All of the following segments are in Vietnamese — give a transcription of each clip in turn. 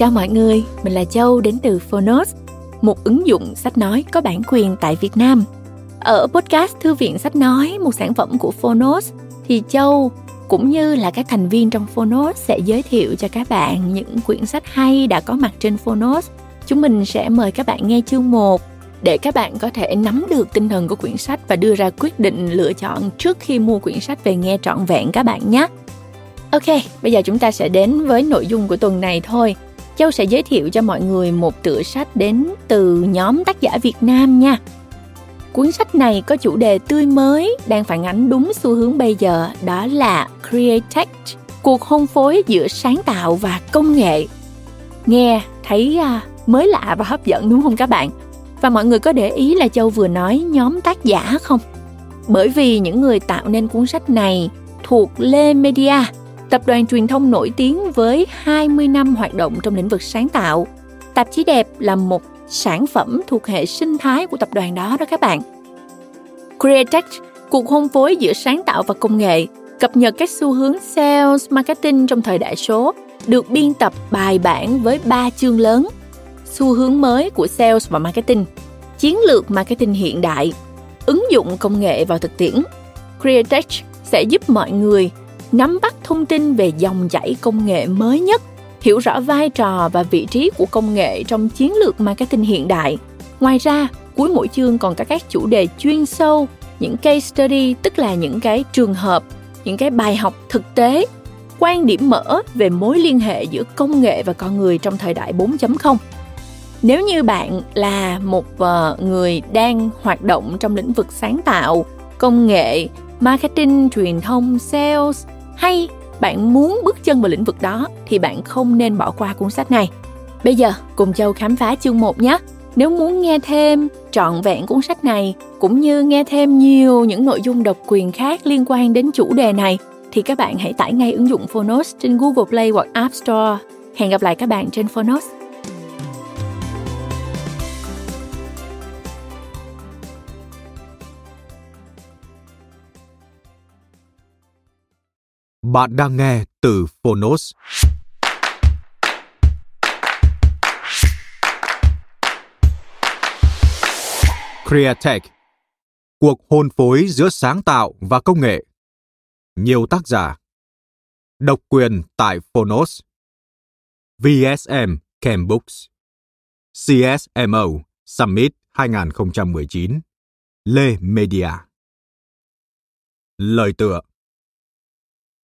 Chào mọi người, mình là Châu đến từ Phonos, một ứng dụng sách nói có bản quyền tại Việt Nam. Ở podcast Thư viện Sách Nói, một sản phẩm của Phonos, thì Châu cũng như là các thành viên trong Phonos sẽ giới thiệu cho các bạn những quyển sách hay đã có mặt trên Phonos. Chúng mình sẽ mời các bạn nghe chương 1 để các bạn có thể nắm được tinh thần của quyển sách và đưa ra quyết định lựa chọn trước khi mua quyển sách về nghe trọn vẹn các bạn nhé. Ok, bây giờ chúng ta sẽ đến với nội dung của tuần này thôi. Châu sẽ giới thiệu cho mọi người một tựa sách đến từ nhóm tác giả Việt Nam nha. Cuốn sách này có chủ đề tươi mới, đang phản ánh đúng xu hướng bây giờ, đó là Createch, cuộc hôn phối giữa sáng tạo và công nghệ. Nghe thấy à, mới lạ và hấp dẫn đúng không các bạn? Và mọi người có để ý là Châu vừa nói nhóm tác giả không? Bởi vì những người tạo nên cuốn sách này thuộc Lê Media, tập đoàn truyền thông nổi tiếng với 20 năm hoạt động trong lĩnh vực sáng tạo. Tạp chí đẹp là một sản phẩm thuộc hệ sinh thái của tập đoàn đó đó các bạn. Createch, cuộc hôn phối giữa sáng tạo và công nghệ, cập nhật các xu hướng sales, marketing trong thời đại số, được biên tập bài bản với ba chương lớn. Xu hướng mới của sales và marketing, chiến lược marketing hiện đại, ứng dụng công nghệ vào thực tiễn. Createch sẽ giúp mọi người nắm bắt thông tin về dòng chảy công nghệ mới nhất, hiểu rõ vai trò và vị trí của công nghệ trong chiến lược marketing hiện đại. Ngoài ra, cuối mỗi chương còn có các chủ đề chuyên sâu, những case study tức là những cái trường hợp, những cái bài học thực tế, quan điểm mở về mối liên hệ giữa công nghệ và con người trong thời đại 4.0. Nếu như bạn là một ờ, người đang hoạt động trong lĩnh vực sáng tạo, công nghệ, marketing, truyền thông, sales hay bạn muốn bước chân vào lĩnh vực đó thì bạn không nên bỏ qua cuốn sách này. Bây giờ cùng Châu khám phá chương 1 nhé. Nếu muốn nghe thêm trọn vẹn cuốn sách này cũng như nghe thêm nhiều những nội dung độc quyền khác liên quan đến chủ đề này thì các bạn hãy tải ngay ứng dụng Phonos trên Google Play hoặc App Store. Hẹn gặp lại các bạn trên Phonos. Bạn đang nghe từ Phonos. Createch, Cuộc hôn phối giữa sáng tạo và công nghệ. Nhiều tác giả, Độc quyền tại Phonos. VSM Cambooks CSMO Summit 2019 Lê Media. Lời tựa.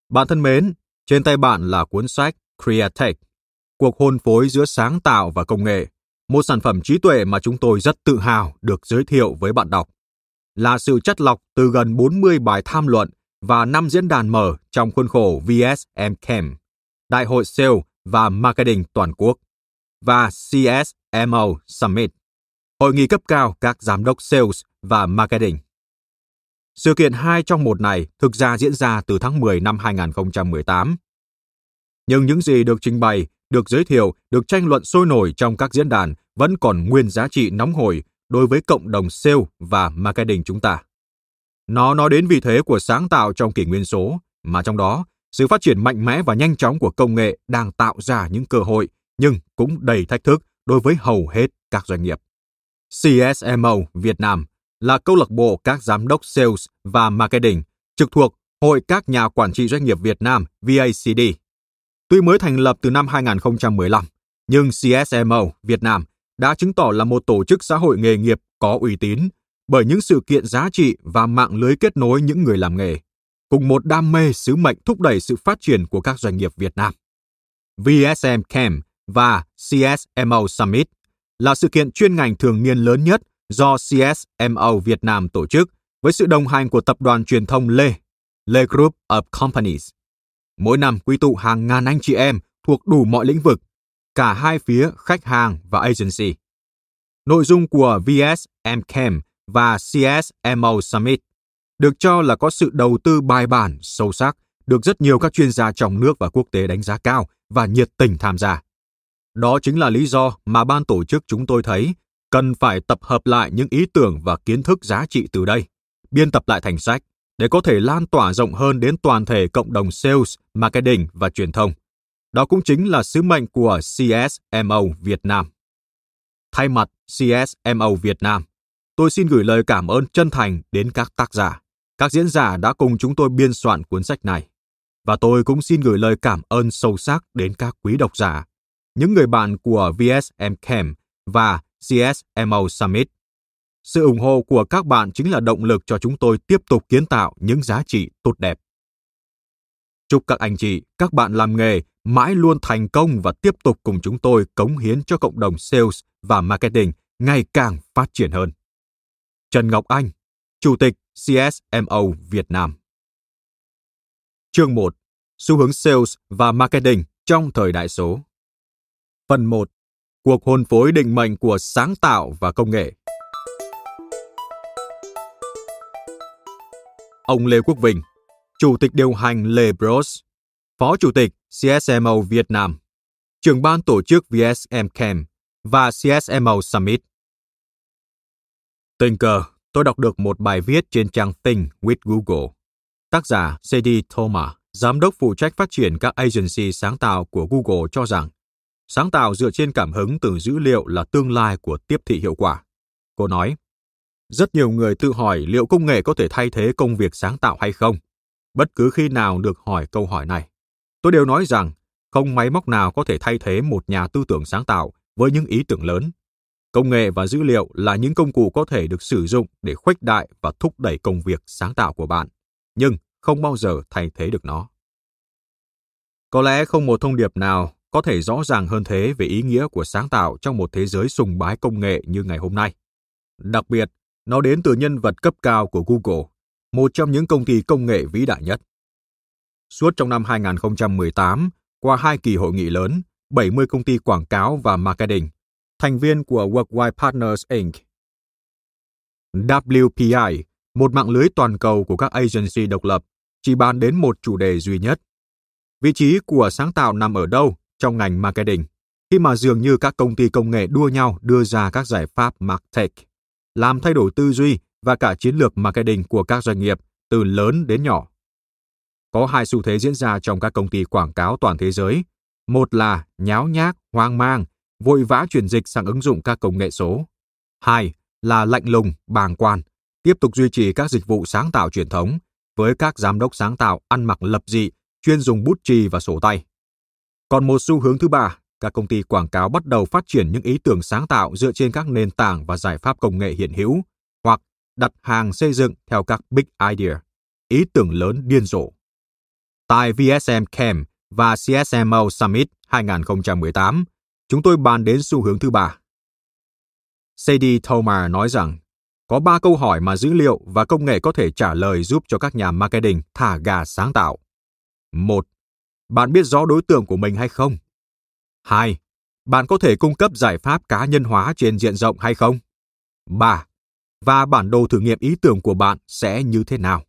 Bạn thân mến, trên tay bạn là cuốn sách Createch Cuộc hôn phối giữa sáng tạo và công nghệ một sản phẩm trí tuệ mà chúng tôi rất tự hào được giới thiệu với bạn đọc. Là sự chất lọc từ gần 40 bài tham luận và 5 diễn đàn mở trong khuôn khổ VSMCAM, Đại hội Sale và Marketing toàn quốc và CSMO Summit, hội nghị cấp cao các giám đốc sales và marketing. Sự kiện 2 trong một này thực ra diễn ra từ tháng 10 năm 2018. Nhưng những gì được trình bày được giới thiệu, được tranh luận sôi nổi trong các diễn đàn vẫn còn nguyên giá trị nóng hổi đối với cộng đồng sale và marketing chúng ta. Nó nói đến vị thế của sáng tạo trong kỷ nguyên số, mà trong đó, sự phát triển mạnh mẽ và nhanh chóng của công nghệ đang tạo ra những cơ hội, nhưng cũng đầy thách thức đối với hầu hết các doanh nghiệp. CSMO Việt Nam là câu lạc bộ các giám đốc sales và marketing trực thuộc Hội các nhà quản trị doanh nghiệp Việt Nam VACD Tuy mới thành lập từ năm 2015, nhưng CSMO Việt Nam đã chứng tỏ là một tổ chức xã hội nghề nghiệp có uy tín bởi những sự kiện giá trị và mạng lưới kết nối những người làm nghề, cùng một đam mê sứ mệnh thúc đẩy sự phát triển của các doanh nghiệp Việt Nam. VSM Camp và CSMO Summit là sự kiện chuyên ngành thường niên lớn nhất do CSMO Việt Nam tổ chức với sự đồng hành của tập đoàn truyền thông Lê, Lê Group of Companies. Mỗi năm quy tụ hàng ngàn anh chị em thuộc đủ mọi lĩnh vực, cả hai phía khách hàng và agency. Nội dung của VSMCAM và CSMO Summit được cho là có sự đầu tư bài bản, sâu sắc, được rất nhiều các chuyên gia trong nước và quốc tế đánh giá cao và nhiệt tình tham gia. Đó chính là lý do mà ban tổ chức chúng tôi thấy cần phải tập hợp lại những ý tưởng và kiến thức giá trị từ đây, biên tập lại thành sách để có thể lan tỏa rộng hơn đến toàn thể cộng đồng sales, marketing và truyền thông. Đó cũng chính là sứ mệnh của CSMO Việt Nam. Thay mặt CSMO Việt Nam, tôi xin gửi lời cảm ơn chân thành đến các tác giả, các diễn giả đã cùng chúng tôi biên soạn cuốn sách này. Và tôi cũng xin gửi lời cảm ơn sâu sắc đến các quý độc giả, những người bạn của VSM Camp và CSMO Summit. Sự ủng hộ của các bạn chính là động lực cho chúng tôi tiếp tục kiến tạo những giá trị tốt đẹp. Chúc các anh chị, các bạn làm nghề mãi luôn thành công và tiếp tục cùng chúng tôi cống hiến cho cộng đồng sales và marketing ngày càng phát triển hơn. Trần Ngọc Anh, Chủ tịch CSMO Việt Nam. Chương 1. Xu hướng sales và marketing trong thời đại số. Phần 1. Cuộc hôn phối định mệnh của sáng tạo và công nghệ. Ông Lê Quốc Vinh, Chủ tịch điều hành Lê Bros, Phó Chủ tịch CSMO Việt Nam, trưởng ban tổ chức VSM Camp và CSMO Summit. Tình cờ, tôi đọc được một bài viết trên trang Think with Google. Tác giả C.D. Thomas, giám đốc phụ trách phát triển các agency sáng tạo của Google cho rằng sáng tạo dựa trên cảm hứng từ dữ liệu là tương lai của tiếp thị hiệu quả. Cô nói, rất nhiều người tự hỏi liệu công nghệ có thể thay thế công việc sáng tạo hay không. Bất cứ khi nào được hỏi câu hỏi này, tôi đều nói rằng không máy móc nào có thể thay thế một nhà tư tưởng sáng tạo với những ý tưởng lớn. Công nghệ và dữ liệu là những công cụ có thể được sử dụng để khuếch đại và thúc đẩy công việc sáng tạo của bạn, nhưng không bao giờ thay thế được nó. Có lẽ không một thông điệp nào có thể rõ ràng hơn thế về ý nghĩa của sáng tạo trong một thế giới sùng bái công nghệ như ngày hôm nay. Đặc biệt, nó đến từ nhân vật cấp cao của Google, một trong những công ty công nghệ vĩ đại nhất. Suốt trong năm 2018, qua hai kỳ hội nghị lớn, 70 công ty quảng cáo và marketing, thành viên của Worldwide Partners Inc. WPI, một mạng lưới toàn cầu của các agency độc lập, chỉ bàn đến một chủ đề duy nhất. Vị trí của sáng tạo nằm ở đâu trong ngành marketing, khi mà dường như các công ty công nghệ đua nhau đưa ra các giải pháp MarTech, làm thay đổi tư duy và cả chiến lược marketing của các doanh nghiệp từ lớn đến nhỏ. Có hai xu thế diễn ra trong các công ty quảng cáo toàn thế giới. Một là nháo nhác, hoang mang, vội vã chuyển dịch sang ứng dụng các công nghệ số. Hai là lạnh lùng, bàng quan, tiếp tục duy trì các dịch vụ sáng tạo truyền thống với các giám đốc sáng tạo ăn mặc lập dị, chuyên dùng bút chì và sổ tay. Còn một xu hướng thứ ba, các công ty quảng cáo bắt đầu phát triển những ý tưởng sáng tạo dựa trên các nền tảng và giải pháp công nghệ hiện hữu, hoặc đặt hàng xây dựng theo các big idea, ý tưởng lớn điên rồ. Tại VSM Camp và CSMO Summit 2018, chúng tôi bàn đến xu hướng thứ ba. Sadie Thomar nói rằng, có ba câu hỏi mà dữ liệu và công nghệ có thể trả lời giúp cho các nhà marketing thả gà sáng tạo. Một, bạn biết rõ đối tượng của mình hay không? Hai, bạn có thể cung cấp giải pháp cá nhân hóa trên diện rộng hay không? Ba, và bản đồ thử nghiệm ý tưởng của bạn sẽ như thế nào?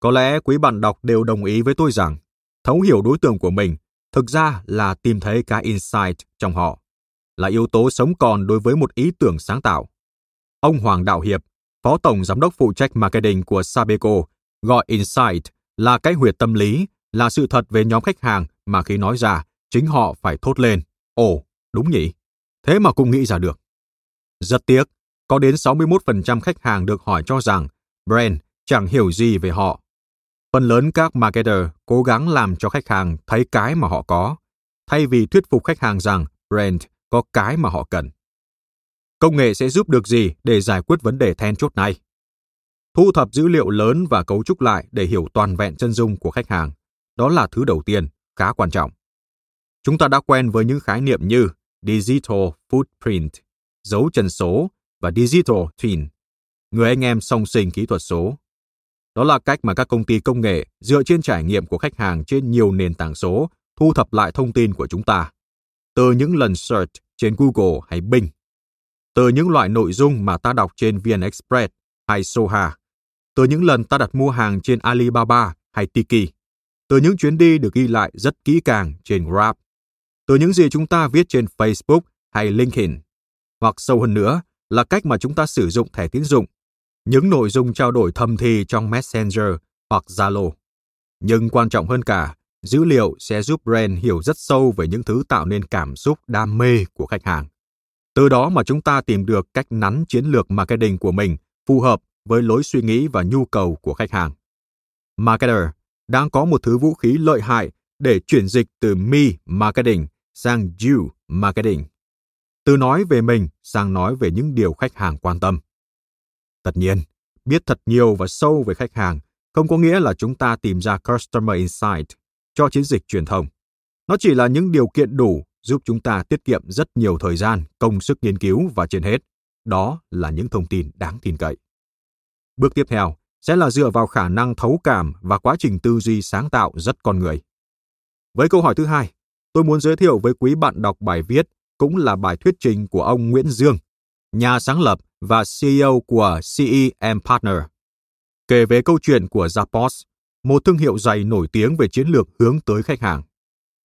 Có lẽ quý bạn đọc đều đồng ý với tôi rằng thấu hiểu đối tượng của mình thực ra là tìm thấy cái insight trong họ, là yếu tố sống còn đối với một ý tưởng sáng tạo. Ông Hoàng Đạo Hiệp, Phó Tổng Giám đốc phụ trách marketing của Sabeco, gọi insight là cái huyệt tâm lý, là sự thật về nhóm khách hàng mà khi nói ra, chính họ phải thốt lên. Ồ, đúng nhỉ? Thế mà cũng nghĩ ra được. Rất tiếc, có đến 61% khách hàng được hỏi cho rằng brand chẳng hiểu gì về họ Phần lớn các marketer cố gắng làm cho khách hàng thấy cái mà họ có, thay vì thuyết phục khách hàng rằng brand có cái mà họ cần. Công nghệ sẽ giúp được gì để giải quyết vấn đề then chốt này? Thu thập dữ liệu lớn và cấu trúc lại để hiểu toàn vẹn chân dung của khách hàng. Đó là thứ đầu tiên, khá quan trọng. Chúng ta đã quen với những khái niệm như digital footprint, dấu chân số và digital twin, người anh em song sinh kỹ thuật số. Đó là cách mà các công ty công nghệ dựa trên trải nghiệm của khách hàng trên nhiều nền tảng số thu thập lại thông tin của chúng ta. Từ những lần search trên Google hay Bing, từ những loại nội dung mà ta đọc trên VN Express hay Soha, từ những lần ta đặt mua hàng trên Alibaba hay Tiki, từ những chuyến đi được ghi lại rất kỹ càng trên Grab, từ những gì chúng ta viết trên Facebook hay LinkedIn, hoặc sâu hơn nữa là cách mà chúng ta sử dụng thẻ tín dụng những nội dung trao đổi thầm thì trong Messenger hoặc Zalo. Nhưng quan trọng hơn cả dữ liệu sẽ giúp brand hiểu rất sâu về những thứ tạo nên cảm xúc đam mê của khách hàng. Từ đó mà chúng ta tìm được cách nắn chiến lược marketing của mình phù hợp với lối suy nghĩ và nhu cầu của khách hàng. Marketer đang có một thứ vũ khí lợi hại để chuyển dịch từ me marketing sang you marketing. Từ nói về mình sang nói về những điều khách hàng quan tâm. Tất nhiên, biết thật nhiều và sâu về khách hàng không có nghĩa là chúng ta tìm ra customer insight cho chiến dịch truyền thông. Nó chỉ là những điều kiện đủ giúp chúng ta tiết kiệm rất nhiều thời gian, công sức nghiên cứu và trên hết, đó là những thông tin đáng tin cậy. Bước tiếp theo sẽ là dựa vào khả năng thấu cảm và quá trình tư duy sáng tạo rất con người. Với câu hỏi thứ hai, tôi muốn giới thiệu với quý bạn đọc bài viết cũng là bài thuyết trình của ông Nguyễn Dương, nhà sáng lập và CEO của CEM Partner. Kể về câu chuyện của Zappos, một thương hiệu giày nổi tiếng về chiến lược hướng tới khách hàng.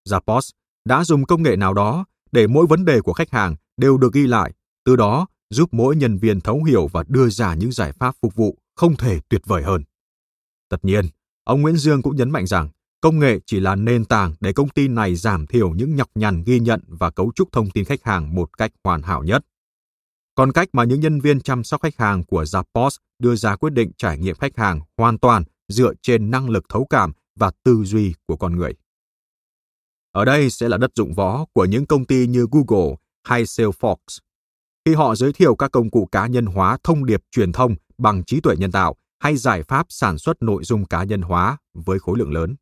Zappos đã dùng công nghệ nào đó để mỗi vấn đề của khách hàng đều được ghi lại, từ đó giúp mỗi nhân viên thấu hiểu và đưa ra những giải pháp phục vụ không thể tuyệt vời hơn. Tất nhiên, ông Nguyễn Dương cũng nhấn mạnh rằng công nghệ chỉ là nền tảng để công ty này giảm thiểu những nhọc nhằn ghi nhận và cấu trúc thông tin khách hàng một cách hoàn hảo nhất. Còn cách mà những nhân viên chăm sóc khách hàng của Zappos đưa ra quyết định trải nghiệm khách hàng hoàn toàn dựa trên năng lực thấu cảm và tư duy của con người. Ở đây sẽ là đất dụng võ của những công ty như Google hay Salesforce. Khi họ giới thiệu các công cụ cá nhân hóa thông điệp truyền thông bằng trí tuệ nhân tạo hay giải pháp sản xuất nội dung cá nhân hóa với khối lượng lớn.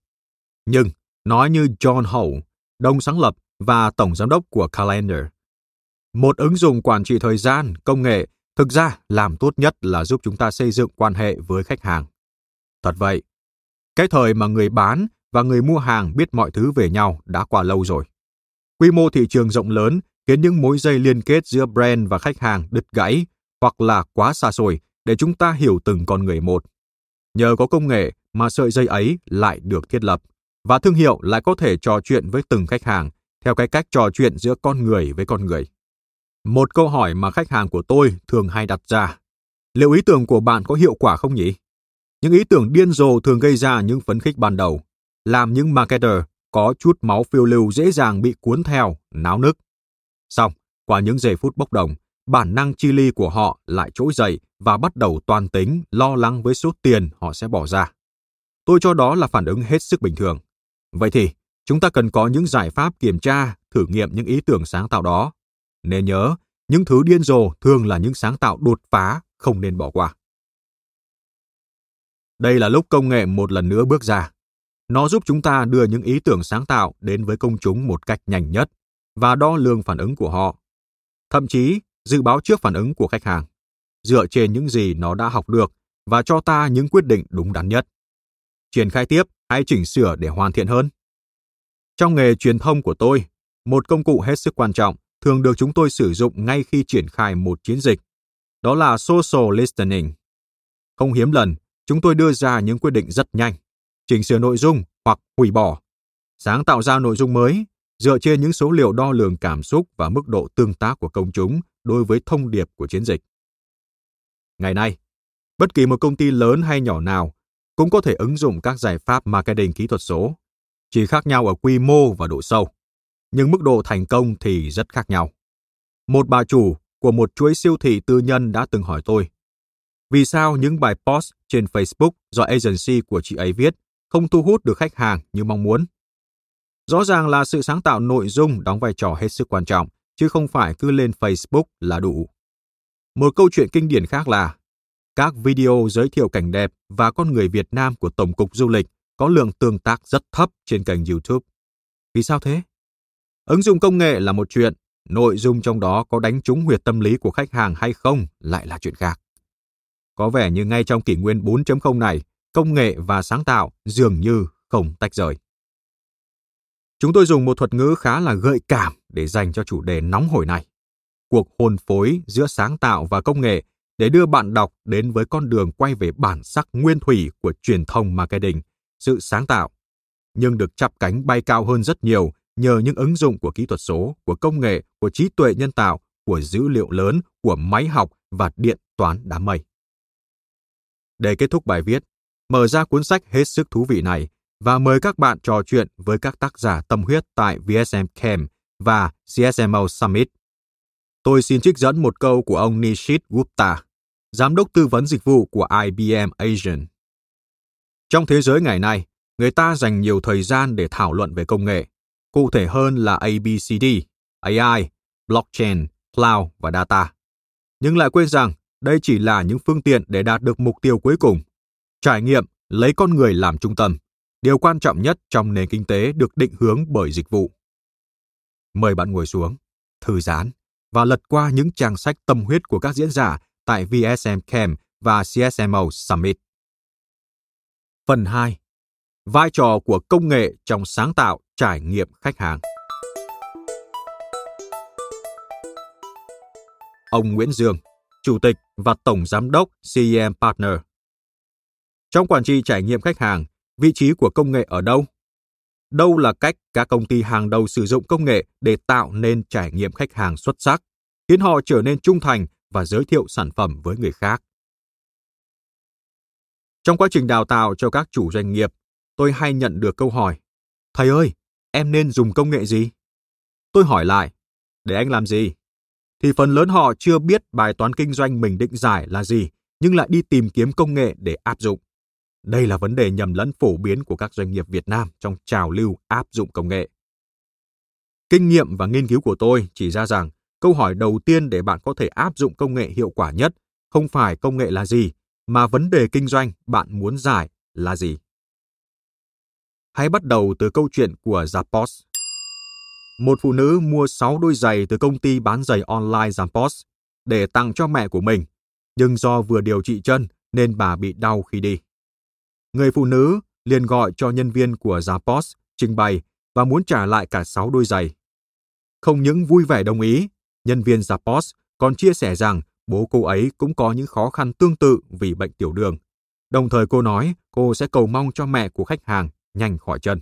Nhưng, nói như John Howe, đồng sáng lập và tổng giám đốc của Calendar, một ứng dụng quản trị thời gian, công nghệ thực ra làm tốt nhất là giúp chúng ta xây dựng quan hệ với khách hàng. Thật vậy, cái thời mà người bán và người mua hàng biết mọi thứ về nhau đã qua lâu rồi. Quy mô thị trường rộng lớn khiến những mối dây liên kết giữa brand và khách hàng đứt gãy hoặc là quá xa xôi để chúng ta hiểu từng con người một. Nhờ có công nghệ mà sợi dây ấy lại được thiết lập và thương hiệu lại có thể trò chuyện với từng khách hàng theo cái cách trò chuyện giữa con người với con người. Một câu hỏi mà khách hàng của tôi thường hay đặt ra, liệu ý tưởng của bạn có hiệu quả không nhỉ? Những ý tưởng điên rồ thường gây ra những phấn khích ban đầu, làm những marketer có chút máu phiêu lưu dễ dàng bị cuốn theo, náo nức. Xong, qua những giây phút bốc đồng, bản năng chi ly của họ lại trỗi dậy và bắt đầu toàn tính, lo lắng với số tiền họ sẽ bỏ ra. Tôi cho đó là phản ứng hết sức bình thường. Vậy thì, chúng ta cần có những giải pháp kiểm tra, thử nghiệm những ý tưởng sáng tạo đó. Nên nhớ, những thứ điên rồ thường là những sáng tạo đột phá, không nên bỏ qua. Đây là lúc công nghệ một lần nữa bước ra. Nó giúp chúng ta đưa những ý tưởng sáng tạo đến với công chúng một cách nhanh nhất và đo lường phản ứng của họ. Thậm chí, dự báo trước phản ứng của khách hàng, dựa trên những gì nó đã học được và cho ta những quyết định đúng đắn nhất. Triển khai tiếp hay chỉnh sửa để hoàn thiện hơn. Trong nghề truyền thông của tôi, một công cụ hết sức quan trọng thường được chúng tôi sử dụng ngay khi triển khai một chiến dịch. Đó là social listening. Không hiếm lần, chúng tôi đưa ra những quyết định rất nhanh, chỉnh sửa nội dung hoặc hủy bỏ, sáng tạo ra nội dung mới dựa trên những số liệu đo lường cảm xúc và mức độ tương tác của công chúng đối với thông điệp của chiến dịch. Ngày nay, bất kỳ một công ty lớn hay nhỏ nào cũng có thể ứng dụng các giải pháp marketing kỹ thuật số, chỉ khác nhau ở quy mô và độ sâu, nhưng mức độ thành công thì rất khác nhau. Một bà chủ của một chuỗi siêu thị tư nhân đã từng hỏi tôi, vì sao những bài post trên Facebook do agency của chị ấy viết không thu hút được khách hàng như mong muốn? Rõ ràng là sự sáng tạo nội dung đóng vai trò hết sức quan trọng, chứ không phải cứ lên Facebook là đủ. Một câu chuyện kinh điển khác là các video giới thiệu cảnh đẹp và con người Việt Nam của Tổng cục Du lịch có lượng tương tác rất thấp trên kênh YouTube. Vì sao thế? Ứng dụng công nghệ là một chuyện, nội dung trong đó có đánh trúng huyệt tâm lý của khách hàng hay không lại là chuyện khác. Có vẻ như ngay trong kỷ nguyên 4.0 này, công nghệ và sáng tạo dường như không tách rời. Chúng tôi dùng một thuật ngữ khá là gợi cảm để dành cho chủ đề nóng hổi này. Cuộc hôn phối giữa sáng tạo và công nghệ để đưa bạn đọc đến với con đường quay về bản sắc nguyên thủy của truyền thông marketing, sự sáng tạo, nhưng được chắp cánh bay cao hơn rất nhiều nhờ những ứng dụng của kỹ thuật số, của công nghệ, của trí tuệ nhân tạo, của dữ liệu lớn, của máy học và điện toán đám mây. Để kết thúc bài viết, mở ra cuốn sách hết sức thú vị này và mời các bạn trò chuyện với các tác giả tâm huyết tại VSM Camp và CSMO Summit. Tôi xin trích dẫn một câu của ông Nishit Gupta, giám đốc tư vấn dịch vụ của IBM Asian. Trong thế giới ngày nay, người ta dành nhiều thời gian để thảo luận về công nghệ, cụ thể hơn là ABCD, AI, blockchain, cloud và data. Nhưng lại quên rằng đây chỉ là những phương tiện để đạt được mục tiêu cuối cùng. Trải nghiệm lấy con người làm trung tâm, điều quan trọng nhất trong nền kinh tế được định hướng bởi dịch vụ. Mời bạn ngồi xuống, thư giãn và lật qua những trang sách tâm huyết của các diễn giả tại VSM Camp và CSMO Summit. Phần 2. Vai trò của công nghệ trong sáng tạo trải nghiệm khách hàng. Ông Nguyễn Dương, Chủ tịch và Tổng Giám đốc CEM Partner. Trong quản trị trải nghiệm khách hàng, vị trí của công nghệ ở đâu? Đâu là cách các công ty hàng đầu sử dụng công nghệ để tạo nên trải nghiệm khách hàng xuất sắc, khiến họ trở nên trung thành và giới thiệu sản phẩm với người khác. Trong quá trình đào tạo cho các chủ doanh nghiệp, tôi hay nhận được câu hỏi, Thầy ơi, em nên dùng công nghệ gì? Tôi hỏi lại, để anh làm gì? Thì phần lớn họ chưa biết bài toán kinh doanh mình định giải là gì, nhưng lại đi tìm kiếm công nghệ để áp dụng. Đây là vấn đề nhầm lẫn phổ biến của các doanh nghiệp Việt Nam trong trào lưu áp dụng công nghệ. Kinh nghiệm và nghiên cứu của tôi chỉ ra rằng câu hỏi đầu tiên để bạn có thể áp dụng công nghệ hiệu quả nhất không phải công nghệ là gì, mà vấn đề kinh doanh bạn muốn giải là gì. Hãy bắt đầu từ câu chuyện của Zappos. Một phụ nữ mua 6 đôi giày từ công ty bán giày online Zappos để tặng cho mẹ của mình, nhưng do vừa điều trị chân nên bà bị đau khi đi. Người phụ nữ liền gọi cho nhân viên của Zappos trình bày và muốn trả lại cả 6 đôi giày. Không những vui vẻ đồng ý, nhân viên Zappos còn chia sẻ rằng bố cô ấy cũng có những khó khăn tương tự vì bệnh tiểu đường. Đồng thời cô nói cô sẽ cầu mong cho mẹ của khách hàng nhanh khỏi chân.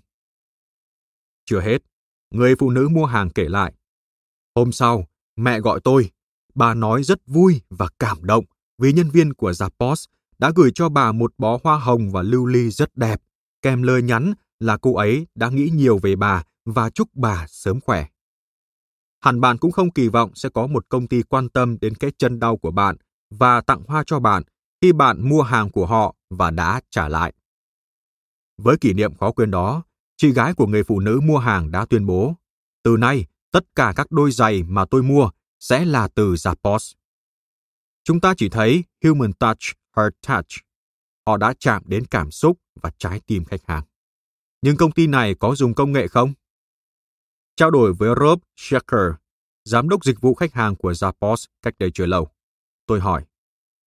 Chưa hết, người phụ nữ mua hàng kể lại. Hôm sau, mẹ gọi tôi. Bà nói rất vui và cảm động vì nhân viên của Zappos đã gửi cho bà một bó hoa hồng và lưu ly rất đẹp, kèm lời nhắn là cô ấy đã nghĩ nhiều về bà và chúc bà sớm khỏe. Hẳn bạn cũng không kỳ vọng sẽ có một công ty quan tâm đến cái chân đau của bạn và tặng hoa cho bạn khi bạn mua hàng của họ và đã trả lại. Với kỷ niệm khó quên đó, chị gái của người phụ nữ mua hàng đã tuyên bố, từ nay tất cả các đôi giày mà tôi mua sẽ là từ Zappos. Chúng ta chỉ thấy Human Touch, Heart Touch. Họ đã chạm đến cảm xúc và trái tim khách hàng. Nhưng công ty này có dùng công nghệ không? Trao đổi với Rob Shecker, giám đốc dịch vụ khách hàng của Zappos cách đây chưa lâu. Tôi hỏi,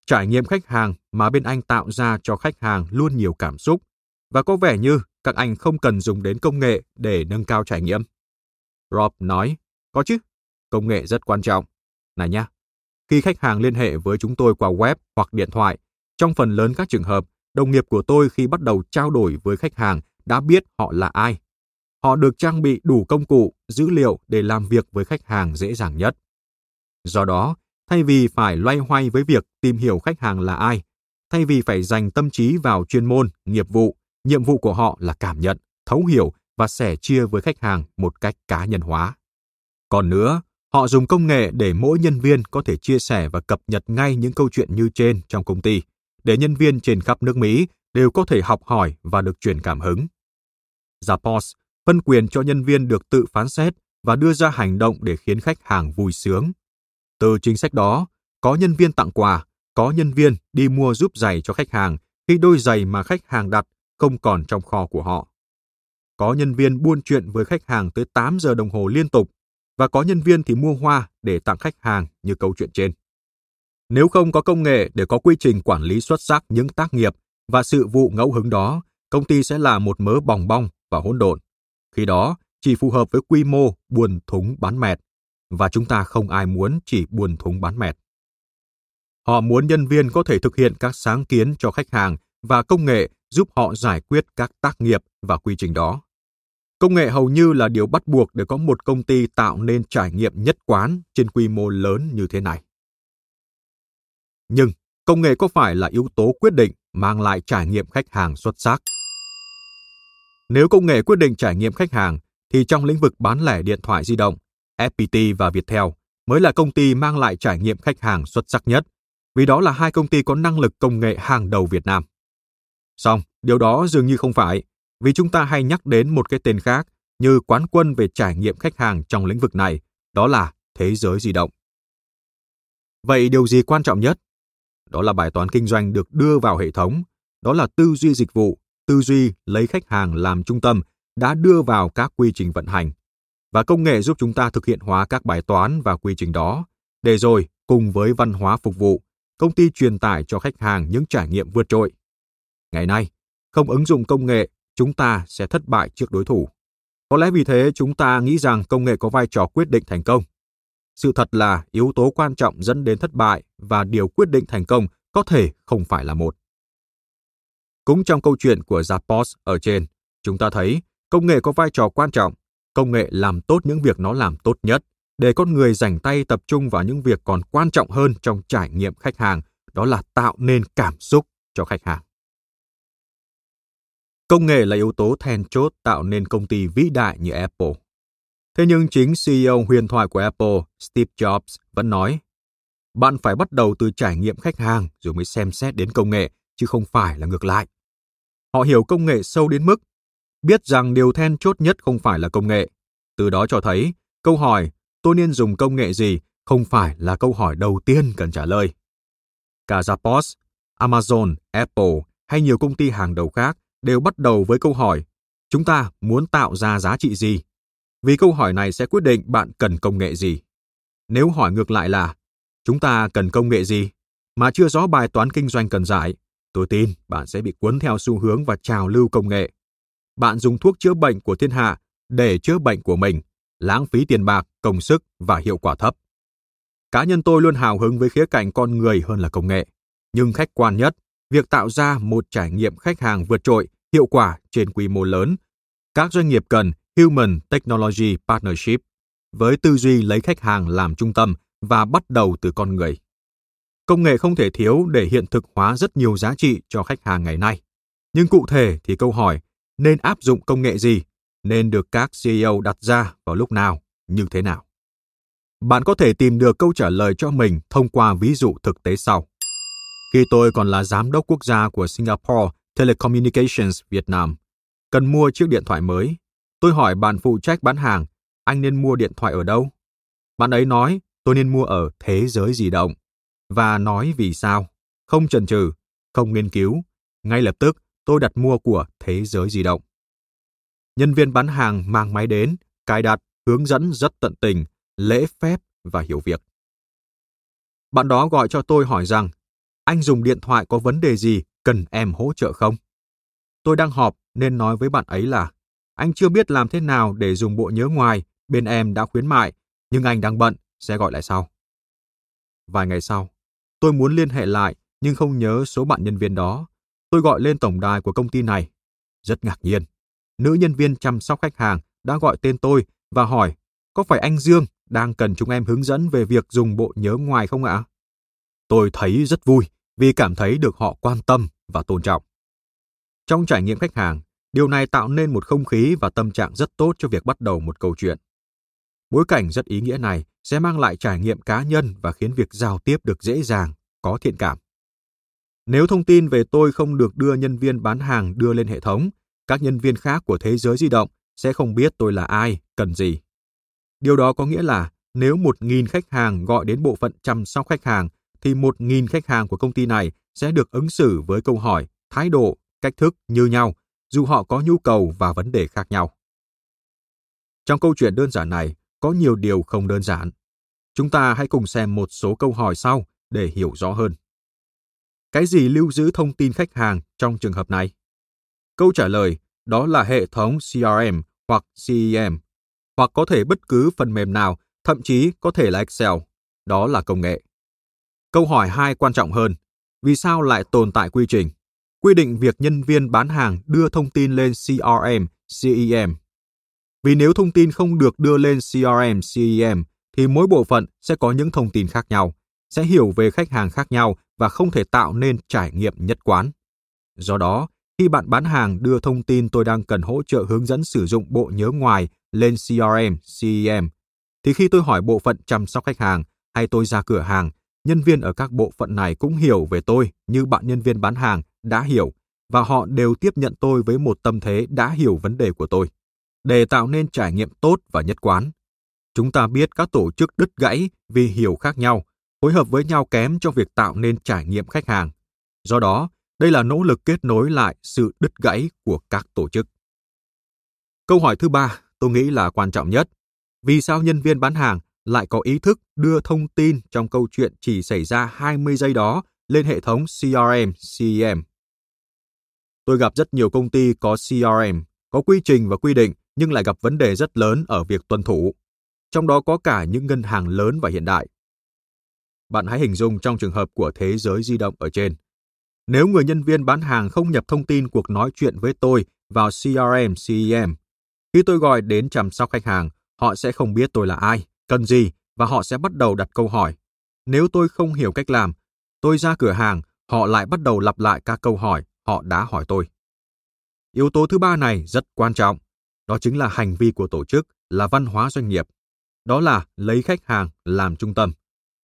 trải nghiệm khách hàng mà bên anh tạo ra cho khách hàng luôn nhiều cảm xúc và có vẻ như các anh không cần dùng đến công nghệ để nâng cao trải nghiệm. Rob nói, có chứ, công nghệ rất quan trọng. Này nhá, khi khách hàng liên hệ với chúng tôi qua web hoặc điện thoại, trong phần lớn các trường hợp, đồng nghiệp của tôi khi bắt đầu trao đổi với khách hàng đã biết họ là ai. Họ được trang bị đủ công cụ, dữ liệu để làm việc với khách hàng dễ dàng nhất. Do đó, thay vì phải loay hoay với việc tìm hiểu khách hàng là ai, thay vì phải dành tâm trí vào chuyên môn, nghiệp vụ nhiệm vụ của họ là cảm nhận thấu hiểu và sẻ chia với khách hàng một cách cá nhân hóa còn nữa họ dùng công nghệ để mỗi nhân viên có thể chia sẻ và cập nhật ngay những câu chuyện như trên trong công ty để nhân viên trên khắp nước mỹ đều có thể học hỏi và được truyền cảm hứng Zappos phân quyền cho nhân viên được tự phán xét và đưa ra hành động để khiến khách hàng vui sướng. Từ chính sách đó, có nhân viên tặng quà, có nhân viên đi mua giúp giày cho khách hàng khi đôi giày mà khách hàng đặt không còn trong kho của họ. Có nhân viên buôn chuyện với khách hàng tới 8 giờ đồng hồ liên tục và có nhân viên thì mua hoa để tặng khách hàng như câu chuyện trên. Nếu không có công nghệ để có quy trình quản lý xuất sắc những tác nghiệp và sự vụ ngẫu hứng đó, công ty sẽ là một mớ bòng bong và hỗn độn. Khi đó, chỉ phù hợp với quy mô buồn thúng bán mẹt, và chúng ta không ai muốn chỉ buồn thúng bán mẹt. Họ muốn nhân viên có thể thực hiện các sáng kiến cho khách hàng và công nghệ giúp họ giải quyết các tác nghiệp và quy trình đó. Công nghệ hầu như là điều bắt buộc để có một công ty tạo nên trải nghiệm nhất quán trên quy mô lớn như thế này. Nhưng công nghệ có phải là yếu tố quyết định mang lại trải nghiệm khách hàng xuất sắc? Nếu công nghệ quyết định trải nghiệm khách hàng, thì trong lĩnh vực bán lẻ điện thoại di động, FPT và Viettel mới là công ty mang lại trải nghiệm khách hàng xuất sắc nhất, vì đó là hai công ty có năng lực công nghệ hàng đầu Việt Nam. Song, điều đó dường như không phải, vì chúng ta hay nhắc đến một cái tên khác như quán quân về trải nghiệm khách hàng trong lĩnh vực này, đó là thế giới di động. Vậy điều gì quan trọng nhất? Đó là bài toán kinh doanh được đưa vào hệ thống, đó là tư duy dịch vụ, tư duy lấy khách hàng làm trung tâm đã đưa vào các quy trình vận hành. Và công nghệ giúp chúng ta thực hiện hóa các bài toán và quy trình đó. Để rồi cùng với văn hóa phục vụ công ty truyền tải cho khách hàng những trải nghiệm vượt trội. Ngày nay không ứng dụng công nghệ chúng ta sẽ thất bại trước đối thủ. Có lẽ vì thế chúng ta nghĩ rằng công nghệ có vai trò quyết định thành công sự thật là yếu tố quan trọng dẫn đến thất bại và điều quyết định thành công có thể không phải là một cũng trong câu chuyện của Zappos ở trên, chúng ta thấy công nghệ có vai trò quan trọng. Công nghệ làm tốt những việc nó làm tốt nhất, để con người dành tay tập trung vào những việc còn quan trọng hơn trong trải nghiệm khách hàng, đó là tạo nên cảm xúc cho khách hàng. Công nghệ là yếu tố then chốt tạo nên công ty vĩ đại như Apple. Thế nhưng chính CEO huyền thoại của Apple, Steve Jobs, vẫn nói, bạn phải bắt đầu từ trải nghiệm khách hàng rồi mới xem xét đến công nghệ, chứ không phải là ngược lại. Họ hiểu công nghệ sâu đến mức biết rằng điều then chốt nhất không phải là công nghệ. Từ đó cho thấy, câu hỏi tôi nên dùng công nghệ gì không phải là câu hỏi đầu tiên cần trả lời. Cả Zappos, Amazon, Apple hay nhiều công ty hàng đầu khác đều bắt đầu với câu hỏi chúng ta muốn tạo ra giá trị gì? Vì câu hỏi này sẽ quyết định bạn cần công nghệ gì. Nếu hỏi ngược lại là chúng ta cần công nghệ gì mà chưa rõ bài toán kinh doanh cần giải, tôi tin bạn sẽ bị cuốn theo xu hướng và trào lưu công nghệ. Bạn dùng thuốc chữa bệnh của thiên hạ để chữa bệnh của mình, lãng phí tiền bạc, công sức và hiệu quả thấp. Cá nhân tôi luôn hào hứng với khía cạnh con người hơn là công nghệ, nhưng khách quan nhất, việc tạo ra một trải nghiệm khách hàng vượt trội, hiệu quả trên quy mô lớn, các doanh nghiệp cần Human Technology Partnership với tư duy lấy khách hàng làm trung tâm và bắt đầu từ con người. Công nghệ không thể thiếu để hiện thực hóa rất nhiều giá trị cho khách hàng ngày nay. Nhưng cụ thể thì câu hỏi nên áp dụng công nghệ gì nên được các CEO đặt ra vào lúc nào, như thế nào. Bạn có thể tìm được câu trả lời cho mình thông qua ví dụ thực tế sau. Khi tôi còn là giám đốc quốc gia của Singapore Telecommunications Việt Nam, cần mua chiếc điện thoại mới, tôi hỏi bạn phụ trách bán hàng, anh nên mua điện thoại ở đâu? Bạn ấy nói, tôi nên mua ở thế giới di động và nói vì sao. Không chần chừ, không nghiên cứu, ngay lập tức tôi đặt mua của thế giới di động. Nhân viên bán hàng mang máy đến, cài đặt, hướng dẫn rất tận tình, lễ phép và hiểu việc. Bạn đó gọi cho tôi hỏi rằng, anh dùng điện thoại có vấn đề gì cần em hỗ trợ không? Tôi đang họp nên nói với bạn ấy là, anh chưa biết làm thế nào để dùng bộ nhớ ngoài, bên em đã khuyến mại, nhưng anh đang bận, sẽ gọi lại sau. Vài ngày sau, Tôi muốn liên hệ lại nhưng không nhớ số bạn nhân viên đó. Tôi gọi lên tổng đài của công ty này. Rất ngạc nhiên. Nữ nhân viên chăm sóc khách hàng đã gọi tên tôi và hỏi có phải anh Dương đang cần chúng em hướng dẫn về việc dùng bộ nhớ ngoài không ạ? Tôi thấy rất vui vì cảm thấy được họ quan tâm và tôn trọng. Trong trải nghiệm khách hàng, điều này tạo nên một không khí và tâm trạng rất tốt cho việc bắt đầu một câu chuyện. Bối cảnh rất ý nghĩa này sẽ mang lại trải nghiệm cá nhân và khiến việc giao tiếp được dễ dàng, có thiện cảm. Nếu thông tin về tôi không được đưa nhân viên bán hàng đưa lên hệ thống, các nhân viên khác của thế giới di động sẽ không biết tôi là ai, cần gì. Điều đó có nghĩa là nếu 1.000 khách hàng gọi đến bộ phận chăm sóc khách hàng, thì 1.000 khách hàng của công ty này sẽ được ứng xử với câu hỏi, thái độ, cách thức như nhau, dù họ có nhu cầu và vấn đề khác nhau. Trong câu chuyện đơn giản này, có nhiều điều không đơn giản. Chúng ta hãy cùng xem một số câu hỏi sau để hiểu rõ hơn. Cái gì lưu giữ thông tin khách hàng trong trường hợp này? Câu trả lời đó là hệ thống CRM hoặc CEM, hoặc có thể bất cứ phần mềm nào, thậm chí có thể là Excel. Đó là công nghệ. Câu hỏi hai quan trọng hơn, vì sao lại tồn tại quy trình? Quy định việc nhân viên bán hàng đưa thông tin lên CRM, CEM vì nếu thông tin không được đưa lên CRM, CEM, thì mỗi bộ phận sẽ có những thông tin khác nhau, sẽ hiểu về khách hàng khác nhau và không thể tạo nên trải nghiệm nhất quán. Do đó, khi bạn bán hàng đưa thông tin tôi đang cần hỗ trợ hướng dẫn sử dụng bộ nhớ ngoài lên CRM, CEM, thì khi tôi hỏi bộ phận chăm sóc khách hàng hay tôi ra cửa hàng, nhân viên ở các bộ phận này cũng hiểu về tôi như bạn nhân viên bán hàng đã hiểu và họ đều tiếp nhận tôi với một tâm thế đã hiểu vấn đề của tôi để tạo nên trải nghiệm tốt và nhất quán. Chúng ta biết các tổ chức đứt gãy vì hiểu khác nhau, phối hợp với nhau kém trong việc tạo nên trải nghiệm khách hàng. Do đó, đây là nỗ lực kết nối lại sự đứt gãy của các tổ chức. Câu hỏi thứ ba, tôi nghĩ là quan trọng nhất. Vì sao nhân viên bán hàng lại có ý thức đưa thông tin trong câu chuyện chỉ xảy ra 20 giây đó lên hệ thống CRM, CEM? Tôi gặp rất nhiều công ty có CRM, có quy trình và quy định nhưng lại gặp vấn đề rất lớn ở việc tuân thủ. Trong đó có cả những ngân hàng lớn và hiện đại. Bạn hãy hình dung trong trường hợp của thế giới di động ở trên. Nếu người nhân viên bán hàng không nhập thông tin cuộc nói chuyện với tôi vào CRM, CEM, khi tôi gọi đến chăm sóc khách hàng, họ sẽ không biết tôi là ai, cần gì và họ sẽ bắt đầu đặt câu hỏi. Nếu tôi không hiểu cách làm, tôi ra cửa hàng, họ lại bắt đầu lặp lại các câu hỏi họ đã hỏi tôi. Yếu tố thứ ba này rất quan trọng, đó chính là hành vi của tổ chức, là văn hóa doanh nghiệp. Đó là lấy khách hàng làm trung tâm.